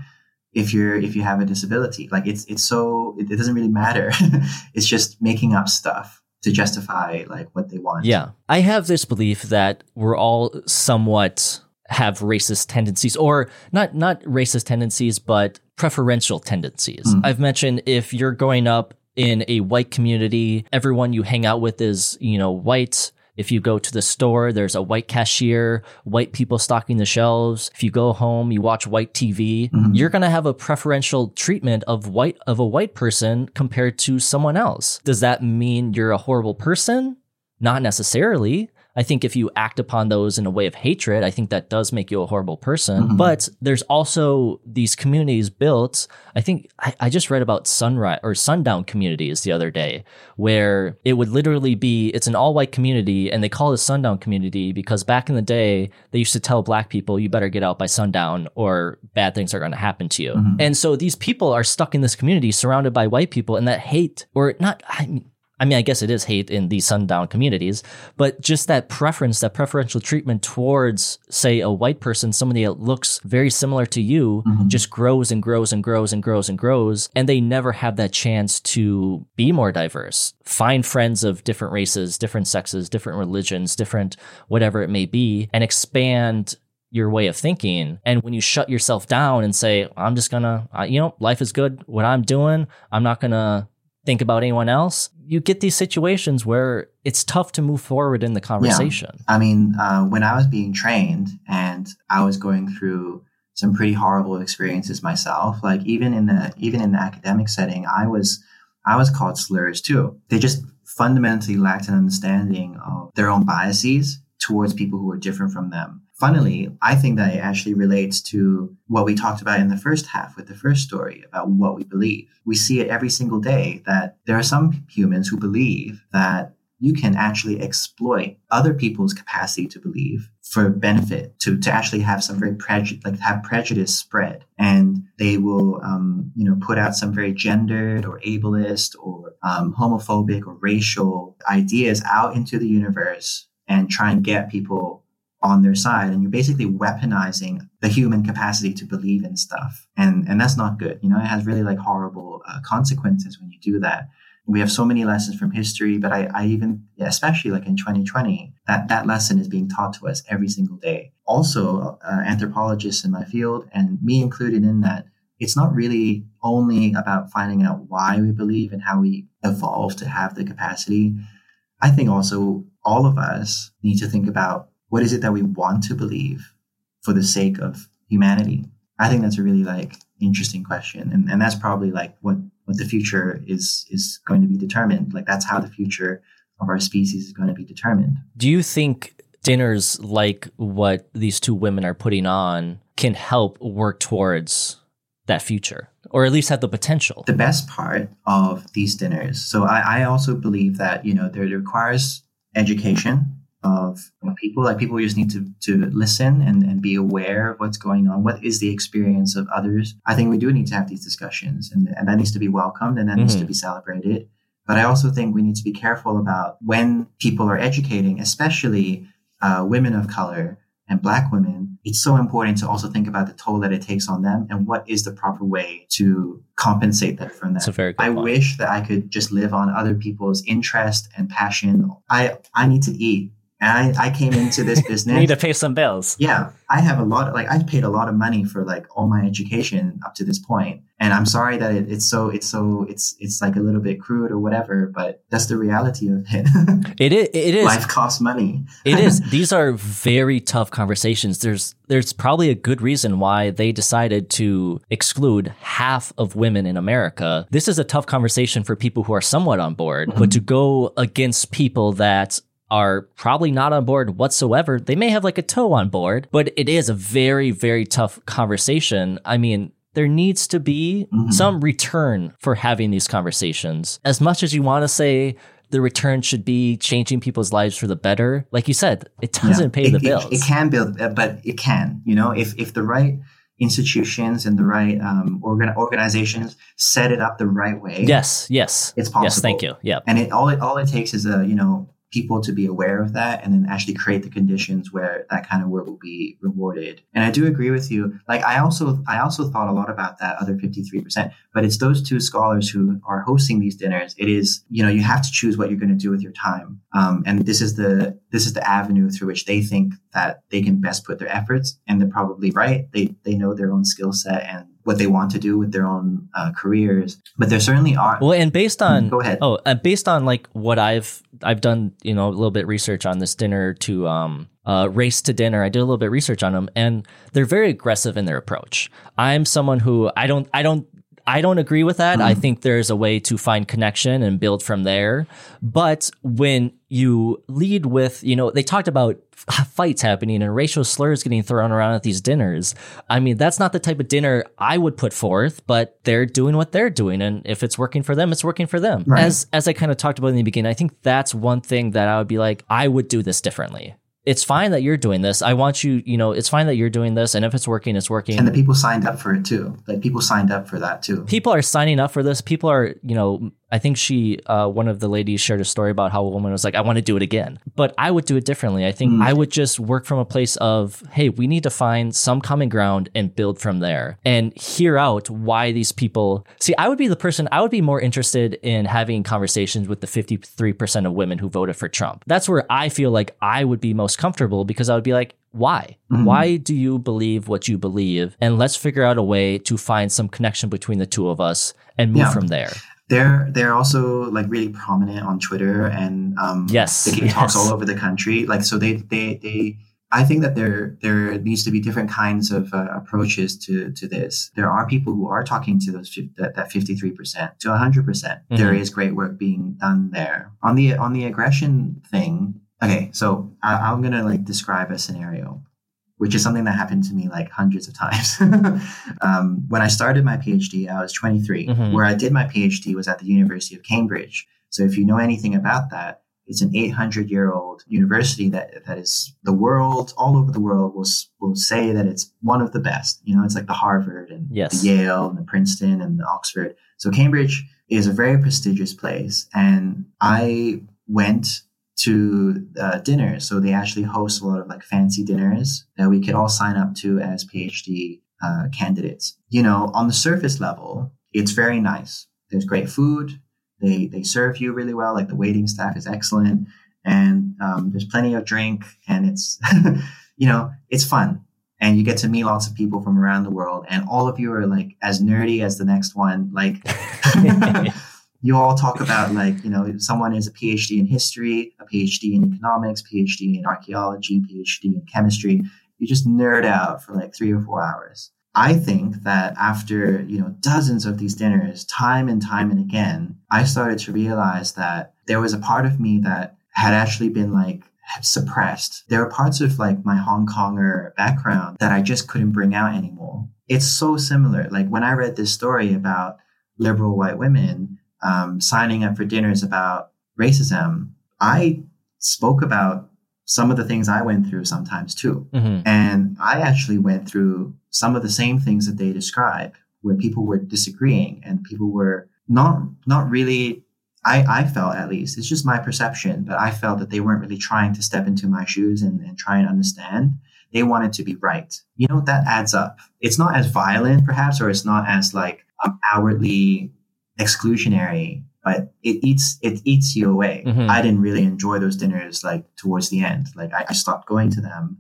if you're if you have a disability, like it's it's so it, it doesn't really matter. it's just making up stuff to justify like what they want. Yeah. I have this belief that we're all somewhat have racist tendencies or not not racist tendencies but preferential tendencies. Mm. I've mentioned if you're growing up in a white community, everyone you hang out with is, you know, white. If you go to the store, there's a white cashier, white people stocking the shelves. If you go home, you watch white TV, Mhm. you're going to have a preferential treatment of white of a white person compared to someone else. Does that mean you're a horrible person? Not necessarily. I think if you act upon those in a way of hatred, I think that does make you a horrible person. Mhm. But there's also these communities built. I think I, I just read about sunrise or sundown communities the other day where it would literally be it's an all white community and they call it a sundown community because back in the day they used to tell black people you better get out by sundown or bad things are going to happen to you. Mhm. And so these people are stuck in this community surrounded by white people and that hate or not I mean I mean, I guess it is hate in these sundown communities, but just that preference, that preferential treatment towards, say, a white person, somebody that looks very similar to you, Mhm. just grows and grows and grows and grows and grows. And they never have that chance to be more diverse, find friends of different races, different sexes, different religions, different whatever it may be, and expand your way of thinking. And when you shut yourself down and say, I'm just gonna, uh, you know, life is good. What I'm doing, I'm not gonna think about anyone else. You get these situations where it's tough to move forward in the conversation. I mean, uh, when I was being trained and I was going through some pretty horrible experiences myself, like even in the even in the academic setting, I was I was called slurs too. They just fundamentally lacked an understanding of their own biases towards people who were different from them. Funnily, I think that it actually relates to what we talked about in the first half with the first story about what we believe. We see it every single day that there are some humans who believe that you can actually exploit other people's capacity to believe for benefit to, to actually have some very prejudice like have prejudice spread and they will um, you know put out some very gendered or ableist or um, homophobic or racial ideas out into the universe and try and get people on their side and you're basically weaponizing the human capacity to believe in stuff and and that's not good you know it has really like horrible uh, consequences when you do that we have so many lessons from history, but I, I even, especially like in 2020, that, that lesson is being taught to us every single day. Also, uh, anthropologists in my field, and me included in that, it's not really only about finding out why we believe and how we evolve to have the capacity. I think also all of us need to think about what is it that we want to believe for the sake of humanity. I think that's a really like interesting question. And, and that's probably like what what the future is is going to be determined. Like that's how the future of our species is going to be determined. Do you think dinners like what these two women are putting on can help work towards that future? Or at least have the potential? The best part of these dinners. So I, I also believe that, you know, there requires education of people like people just need to to listen and, and be aware of what's going on what is the experience of others i think we do need to have these discussions and, and that needs to be welcomed and that needs to Mhm. be celebrated but i also think we need to be careful about when people are educating especially uh, women of color and black women, it's so important to also think about the toll that it takes on them and what is the proper way to compensate them from that. That's a very good I point. wish that I could just live on other people's interest and passion. I I need to eat. And I, I came into this You business. need to pay some bills. yeah, I have a lot. Like I've paid a lot of money for like all my education up to this point, and I'm sorry that it, it's so it's so it's it's like a little bit crude or whatever, but that's the reality of it. It is. It is. Life costs money. it is. These are very tough conversations. There's there's probably a good reason why they decided to exclude half of women in America. This is a tough conversation for people who are somewhat on board, but mm-hmm. to go against people that are probably not on board whatsoever. They may have like a toe on board, but it is a very very tough conversation. I mean, there needs to be Mhm. some return for having these conversations. As much as you want to say the return should be changing people's lives for the better, like you said, it doesn't Yeah. pay It- the it- bills. It, can build, uh, but it can. You know, if if the right institutions and the right um, organ- organizations set it up the right way, yes, yes. it's possible. Yes, thank you. Yeah. And it all it all it takes is a you know people to be aware of that and then actually create the conditions where that kind of work will be rewarded. And I do agree with you. Like I also I also thought a lot about that other 53%, but it's those two scholars who are hosting these dinners. It is, you know, you have to choose what you're going to do with your time. Um, and this is the this is the avenue through which they think that they can best put their efforts and they're probably right. They they know their own skill set and what they want to do with their own uh, careers. But there certainly are Well, and based on Go ahead. Oh, uh, based on like what I've I've done, you know, a little bit research on this dinner to um uh race to dinner. I did a little bit of research on them and they're very aggressive in their approach. I'm someone who I don't I don't I don't agree with that. I mm-hmm. think there's a way to find connection and build from there. But when you lead with, you know, they talked about fights happening and racial slurs getting thrown around at these dinners. I mean, that's not the type of dinner I would put forth, but they're doing what they're doing. And if it's working for them, it's working for them. Right. As, as I kind of talked about in the beginning, I think that's one thing that I would be like, I would do this differently. It's fine that you're doing this. I want you, you know, it's fine that you're doing this. And if it's working, it's working. and the people signed up for it too. Like people signed up for that too. people are signing up for this. People are, you know, I think she, uh, one of the ladies shared a story about how a woman was like, I want to do it again. But I would do it differently. I think Mm. I would just work from a place of, hey, we need to find some common ground and build from there and hear out why these people see. I would be the person, I would be more interested in having conversations with the 53% of women who voted for Trump. That's where I feel like I would be most comfortable because I would be like, why? Mhm. Why do you believe what you believe? And let's figure out a way to find some connection between the two of us and move Yeah. from there. They're they're also like really prominent on Twitter and um, Yes, they give talks all over the country. Like so they they they. I think that there there needs to be different kinds of uh, approaches to to this. There are people who are talking to those that that fifty three percent to hundred percent. There is great work being done there on the on the aggression thing. Okay, so I, I'm gonna like describe a scenario, which is something that happened to me like hundreds of times. um, when I started my PhD, I was 23. Mhm. Where I did my PhD was at the University of Cambridge. So if you know anything about that, it's an 800 year old university that that is the world all over the world will will say that it's one of the best. You know, it's like the Harvard and Yes. the Yale and the Princeton and the Oxford. So Cambridge is a very prestigious place, and I went to uh, dinners. So they actually host a lot of like fancy dinners that we could all sign up to as PhD uh, candidates. You know, on the surface level, it's very nice. There's great food. They they serve you really well. Like the waiting staff is excellent, and um, there's plenty of drink, and it's you know it's fun. And you get to meet lots of people from around the world, and all of you are like as nerdy as the next one. Like you all talk about like you know someone is a phd in history a phd in economics phd in archaeology phd in chemistry. You just nerd out for like three or four hours. I think that after you know dozens of these dinners time and time and again i started to realize that there was a part of me that had actually been like suppressed. There were parts of like my hong konger background that i just couldn't bring out anymore. It's so similar. Like when i read this story about liberal white women um, signing up for dinners about racism, I spoke about some of the things I went through sometimes too. Mhm. And I actually went through some of the same things that they describe, where people were disagreeing and people were not not really. I, I felt at least it's just my perception, but I felt that they weren't really trying to step into my shoes and, and try and understand. they wanted to be right. You know, that adds up. It's not as violent, perhaps, or it's not as like um, outwardly exclusionary, but it eats it eats you away. Mhm. I didn't really enjoy those dinners like towards the end. Like I, I stopped going to them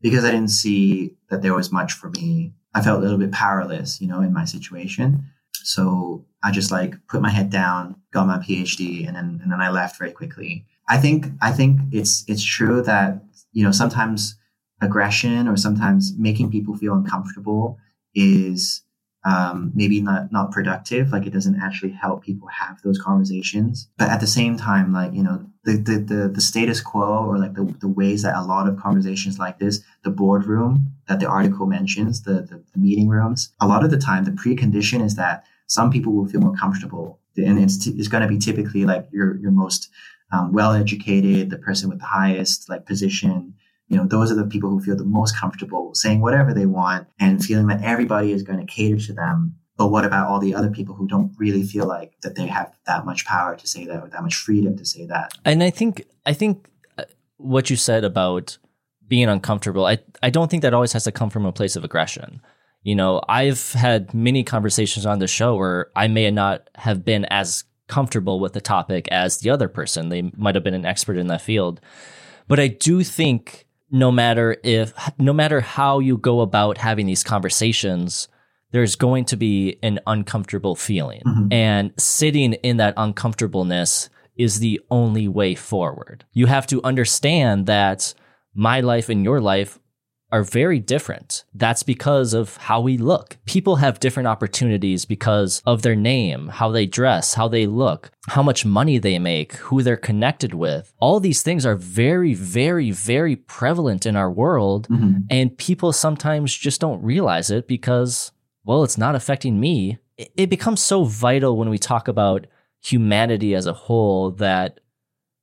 because I didn't see that there was much for me. I felt a little bit powerless, you know, in my situation. So I just like put my head down, got my PhD, and then and then I left very quickly. I think I think it's it's true that you know sometimes aggression or sometimes making people feel uncomfortable is um, maybe not not productive. Like it doesn't actually help people have those conversations. But at the same time, like you know the the the, the status quo or like the, the ways that a lot of conversations like this, the boardroom that the article mentions, the, the the meeting rooms, a lot of the time the precondition is that some people will feel more comfortable, and it's t- it's going to be typically like your your most um, well educated, the person with the highest like position. You know, those are the people who feel the most comfortable saying whatever they want and feeling that everybody is going to cater to them. But what about all the other people who don't really feel like that they have that much power to say that or that much freedom to say that? And I think I think uh, what you said about being uncomfortable, I I don't think that always has to come from a place of aggression. You know, I've had many conversations on the show where I may not have been as comfortable with the topic as the other person. They might have been an expert in that field. But I do think no matter if no matter how you go about having these conversations, there's going to be an uncomfortable feeling. Mhm. And sitting in that uncomfortableness is the only way forward. You have to understand that my life and your life are very different. That's because of how we look. People have different opportunities because of their name, how they dress, how they look, how much money they make, who they're connected with. All these things are very, very, very prevalent in our world. Mhm. And people sometimes just don't realize it because, well, it's not affecting me. It becomes so vital when we talk about humanity as a whole that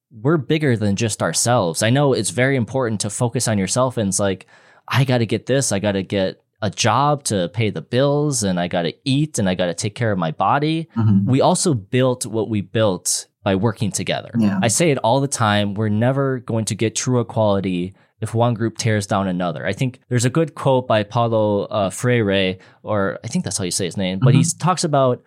we're bigger than just ourselves. I know it's very important to focus on yourself and it's like, I got to get this, I got to get a job to pay the bills and I got to eat and I got to take care of my body. Mhm. We also built what we built by working together. Yeah. I say it all the time. We're never going to get true equality if one group tears down another. I think there's a good quote by Paulo uh, Freire, or I think that's how you say his name, but he talks about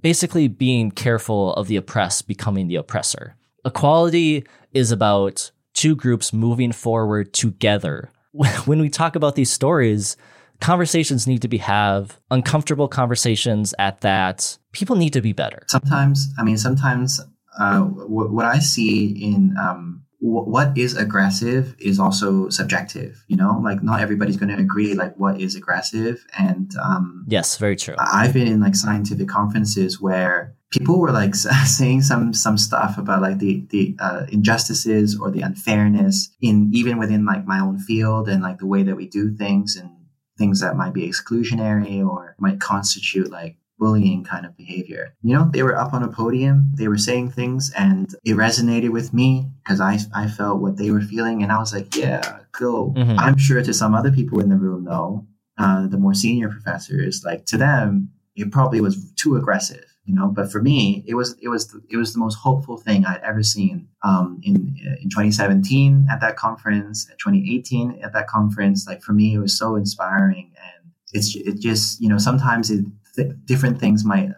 basically being careful of the oppressed becoming the oppressor. Equality is about two groups moving forward together. When we talk about these stories, conversations need to be have uncomfortable conversations at that. People need to be better. sometimes i mean sometimes uh, w- what i see in um, w- what is aggressive is also subjective you know like not everybody's going to agree like what is aggressive and um, Yes, very true. i've been in like scientific conferences where people were like saying some some stuff about like the the uh, injustices or the unfairness in even within like my own field and like the way that we do things and things that might be exclusionary or might constitute like bullying kind of behavior. You know, they were up on a podium, they were saying things and it resonated with me because I, I felt what they were feeling and I was like, yeah, go. Mhm. I'm sure to some other people in the room though, uh, the more senior professors, like to them, it probably was too aggressive. You know, but for me, it was it was it was the most hopeful thing I'd ever seen um, in in 2017 at that conference, 2018 at that conference. Like for me, it was so inspiring, and it's it just you know sometimes it th- different things might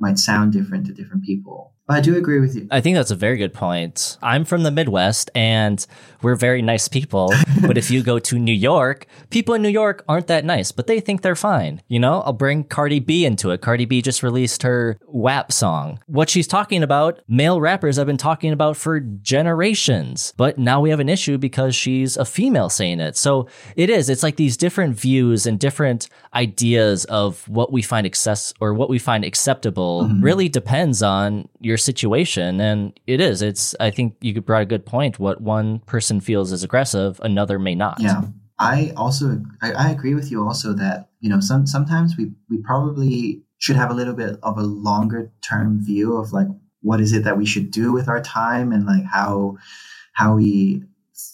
might sound different to different people. I do agree with you. I think that's a very good point. I'm from the Midwest and we're very nice people. but if you go to New York, people in New York aren't that nice, but they think they're fine. You know, I'll bring Cardi B into it. Cardi B just released her WAP song. What she's talking about, male rappers have been talking about for generations. But now we have an issue because she's a female saying it. So it is. It's like these different views and different ideas of what we find access or what we find acceptable mm-hmm. really depends on your situation. And it is. It's I think you brought a good point. What one person feels is aggressive, another may not. Yeah. I also I, I agree with you also that you know some sometimes we we probably should have a little bit of a longer term view of like what is it that we should do with our time and like how how we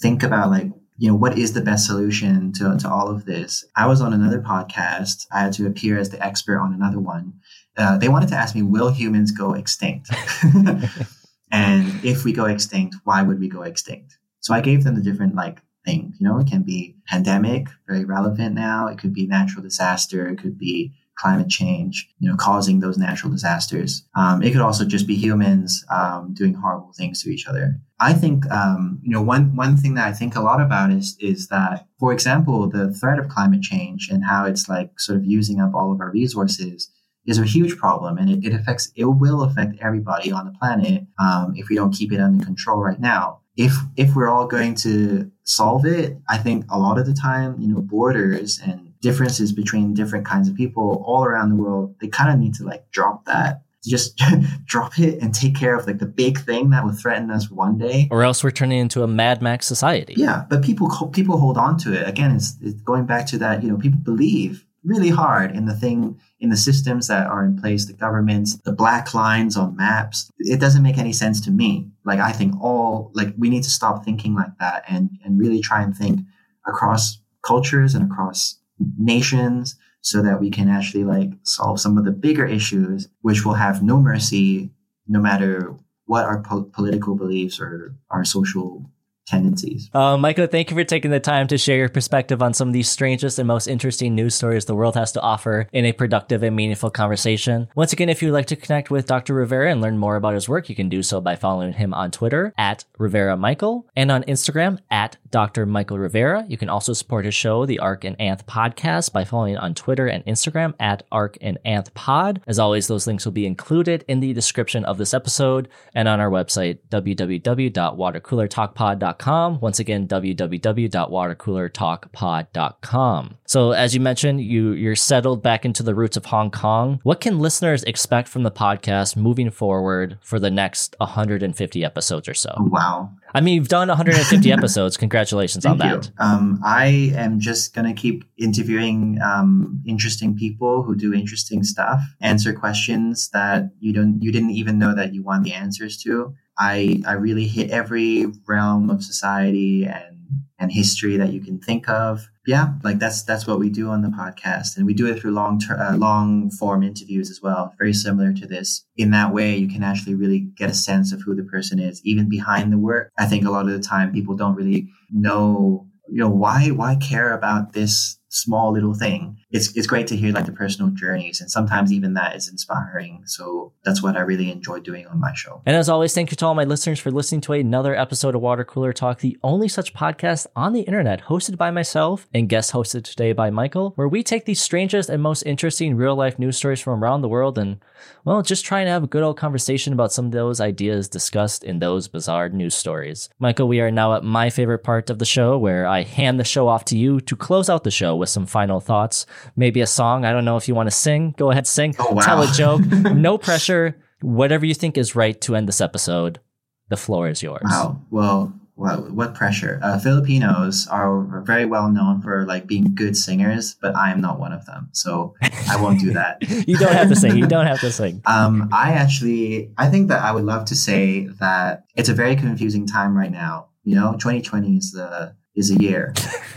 think about like you know what is the best solution to, to all of this i was on another podcast i had to appear as the expert on another one uh, they wanted to ask me will humans go extinct and if we go extinct why would we go extinct so i gave them the different like things. You know, it can be pandemic, very relevant now. It could be natural disaster. It could be climate change, you know, causing those natural disasters. Um, it could also just be humans um, doing horrible things to each other. I think, um, you know, one one thing that I think a lot about is is that, for example, the threat of climate change and how it's like sort of using up all of our resources is a huge problem, and it, it affects it will affect everybody on the planet um, if we don't keep it under control right now. If if we're all going to solve it, I think a lot of the time, you know, borders and differences between different kinds of people all around the world, they kind of need to like drop that. Just drop it and take care of like the big thing that will threaten us one day, or else we're turning into a Mad Max society. Yeah, but people people hold on to it. Again, it's, it's going back to that. You know, people believe really hard in the thing in the systems that are in place the governments the black lines on maps. It doesn't make any sense to me. Like i think all like we need to stop thinking like that and and really try and think across cultures and across nations so that we can actually like solve some of the bigger issues, which will have no mercy no matter what our po- political beliefs or our social tendencies. Uh, Michael, thank you for taking the time to share your perspective on some of the strangest and most interesting news stories the world has to offer in a productive and meaningful conversation. Once again, if you'd like to connect with Dr. Rivera and learn more about his work, you can do so by following him on Twitter at Rivera Michael and on Instagram at Dr. Michael Rivera. You can also support his show, the Arch and Anth podcast, by following on Twitter and Instagram at Arch and Anth Pod. As always, those links will be included in the description of this episode and on our website, www.watercoolertalkpod.com once again, www.watercoolertalkpod.com. So, as you mentioned, you you're settled back into the roots of Hong Kong. What can listeners expect from the podcast moving forward for the next 150 episodes or so? Wow. I mean, you've done 150 episodes. Congratulations on that. Um, I am just going to keep interviewing um, interesting people who do interesting stuff, answer questions that you don't you didn't even know that you want the answers to. I I really hit every realm of society and and history that you can think of. Yeah, like that's that's what we do on the podcast, and we do it through long ter- uh, long form interviews as well. Very similar to this. In that way, you can actually really get a sense of who the person is, even behind the work. I think a lot of the time people don't really know, you know, why why care about this small little thing. It's it's great to hear like the personal journeys, and sometimes even that is inspiring. So that's what I really enjoy doing on my show. And as always, thank you to all my listeners for listening to another episode of Water Cooler Talk, the only such podcast on the internet, hosted by myself and guest hosted today by Michael, where we take the strangest and most interesting real life news stories from around the world and well, just trying to have a good old conversation about some of those ideas discussed in those bizarre news stories. Michael, we are now at my favorite part of the show where I hand the show off to you to close out the show with some final thoughts. Maybe a song. I don't know if you want to sing. Go ahead, sing. Oh, wow. Tell a joke. no pressure. Whatever you think is right to end this episode. The floor is yours. Wow. Well, what, what pressure? Uh, Filipinos are very well known for like being good singers, but I am not one of them, so I won't do that. you don't have to sing. You don't have to sing. Um, I actually, I think that I would love to say that it's a very confusing time right now. You know, 2020 is the is a year,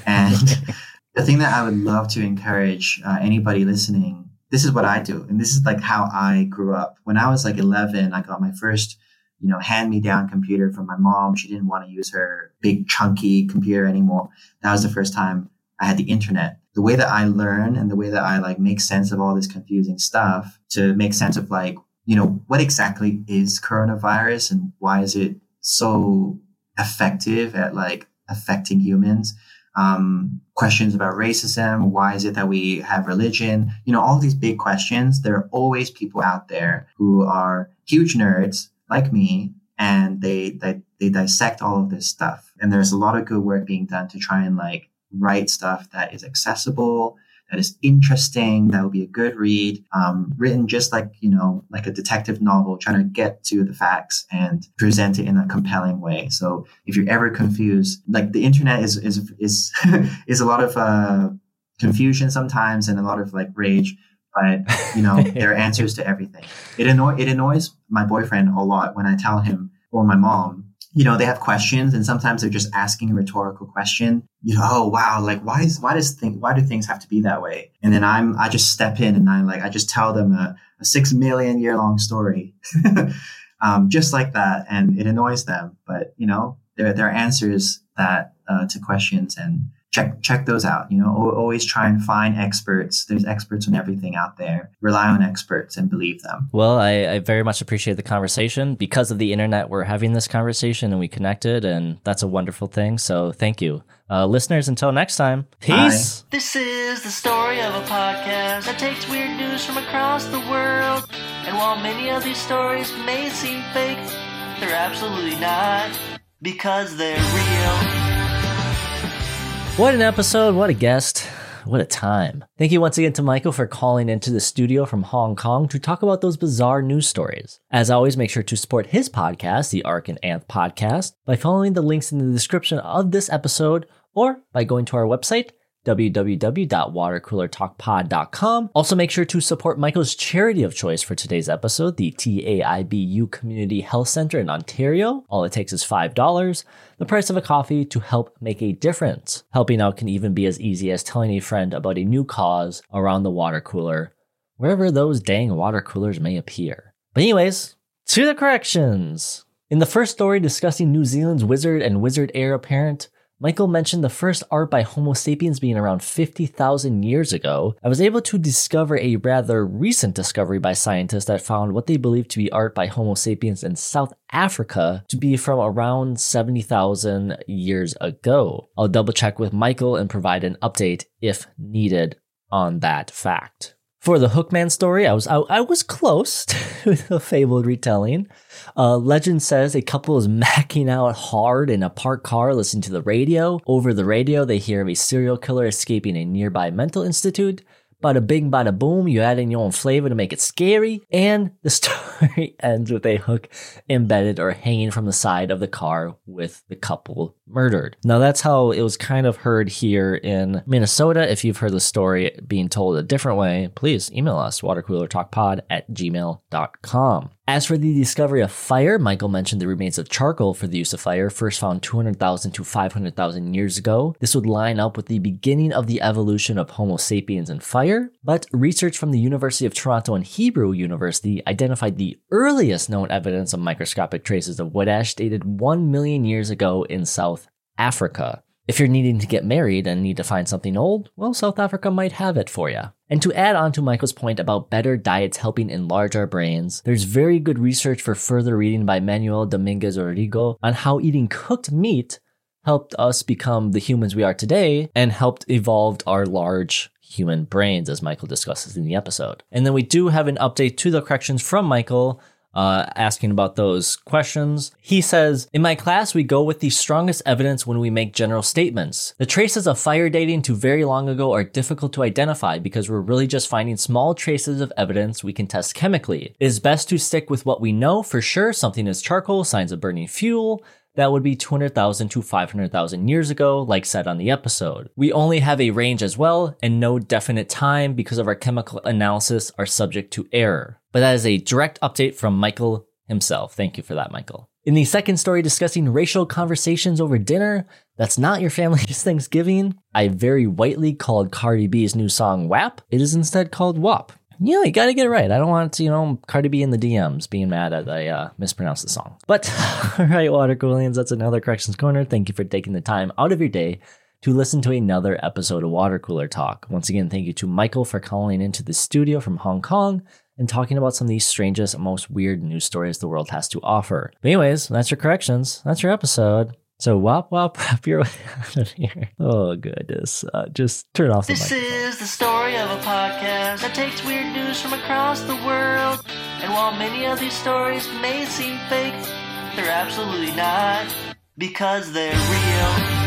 and the thing that I would love to encourage uh, anybody listening. This is what I do, and this is like how I grew up. When I was like 11, I got my first you know, hand me down computer from my mom. She didn't want to use her big chunky computer anymore. That was the first time I had the internet. The way that I learn and the way that I like make sense of all this confusing stuff to make sense of like, you know, what exactly is coronavirus and why is it so effective at like affecting humans? Um, questions about racism. Why is it that we have religion? You know, all these big questions. There are always people out there who are huge nerds like me and they, they they dissect all of this stuff and there's a lot of good work being done to try and like write stuff that is accessible that is interesting that will be a good read um, written just like you know like a detective novel trying to get to the facts and present it in a compelling way so if you're ever confused like the internet is is is is a lot of uh, confusion sometimes and a lot of like rage but you know there are answers to everything. It annoy it annoys my boyfriend a lot when I tell him or my mom. You know, they have questions, and sometimes they're just asking a rhetorical question. You know, oh wow, like why is why does think why do things have to be that way? And then I'm I just step in and I'm like I just tell them a, a six million year long story, um, just like that, and it annoys them. But you know, there, there are answers that uh, to questions and check check those out. You know, always try and find experts. There's experts on everything out there. Rely on experts and believe them. Well, I, I very much appreciate the conversation. Because of the internet, we're having this conversation and we connected, and that's a wonderful thing. So thank you. Uh, listeners, until next time, peace. Bye. This is the story of a podcast that takes weird news from across the world. And while many of these stories may seem fake, they're absolutely not because they're real. What an episode, what a guest, what a time. Thank you once again to Michael for calling into the studio from Hong Kong to talk about those bizarre news stories. As always, make sure to support his podcast, the Arch and Anth podcast, by following the links in the description of this episode or by going to our website, www.watercoolertalkpod.com. Also, make sure to support Michael's charity of choice for today's episode, the TAIBU Community Health Center in Ontario. All it takes is $5, the price of a coffee to help make a difference. Helping out can even be as easy as telling a friend about a new cause around the water cooler, wherever those dang water coolers may appear. But, anyways, to the corrections. In the first story discussing New Zealand's wizard and wizard heir apparent, Michael mentioned the first art by Homo sapiens being around 50,000 years ago. I was able to discover a rather recent discovery by scientists that found what they believe to be art by Homo sapiens in South Africa to be from around 70,000 years ago. I'll double check with Michael and provide an update if needed on that fact. For the Hookman story, I was I, I was close to the fabled retelling. Uh, legend says a couple is macking out hard in a parked car listening to the radio. Over the radio, they hear of a serial killer escaping a nearby mental institute. Bada bing, bada boom, you add in your own flavor to make it scary. And the story ends with a hook embedded or hanging from the side of the car with the couple murdered. Now, that's how it was kind of heard here in Minnesota. If you've heard the story being told a different way, please email us, watercoolertalkpod at gmail.com. As for the discovery of fire, Michael mentioned the remains of charcoal for the use of fire, first found 200,000 to 500,000 years ago. This would line up with the beginning of the evolution of Homo sapiens and fire, but research from the University of Toronto and Hebrew University identified the earliest known evidence of microscopic traces of wood ash dated 1 million years ago in South Africa. If you're needing to get married and need to find something old, well, South Africa might have it for you. And to add on to Michael's point about better diets helping enlarge our brains, there's very good research for further reading by Manuel Dominguez Rodrigo on how eating cooked meat helped us become the humans we are today and helped evolve our large human brains, as Michael discusses in the episode. And then we do have an update to the corrections from Michael uh, asking about those questions. He says, In my class, we go with the strongest evidence when we make general statements. The traces of fire dating to very long ago are difficult to identify because we're really just finding small traces of evidence we can test chemically. It is best to stick with what we know for sure. Something is charcoal, signs of burning fuel, that would be 200,000 to 500,000 years ago, like said on the episode. We only have a range as well, and no definite time because of our chemical analysis are subject to error. But that is a direct update from Michael himself. Thank you for that, Michael. In the second story discussing racial conversations over dinner, that's not your family's Thanksgiving. I very whitely called Cardi B's new song WAP. It is instead called WAP. Yeah, you gotta get it right. I don't want to, you know, Cardi B in the DMs being mad at I uh, mispronounced the song. But, all right, Water Coolians, that's another Corrections Corner. Thank you for taking the time out of your day to listen to another episode of Water Cooler Talk. Once again, thank you to Michael for calling into the studio from Hong Kong and talking about some of the strangest, most weird news stories the world has to offer. But anyways, that's your corrections. That's your episode. So wop wop wrap your way out of here. Oh goodness! Uh, just turn off the. This is the story of a podcast that takes weird news from across the world. And while many of these stories may seem fake, they're absolutely not because they're real.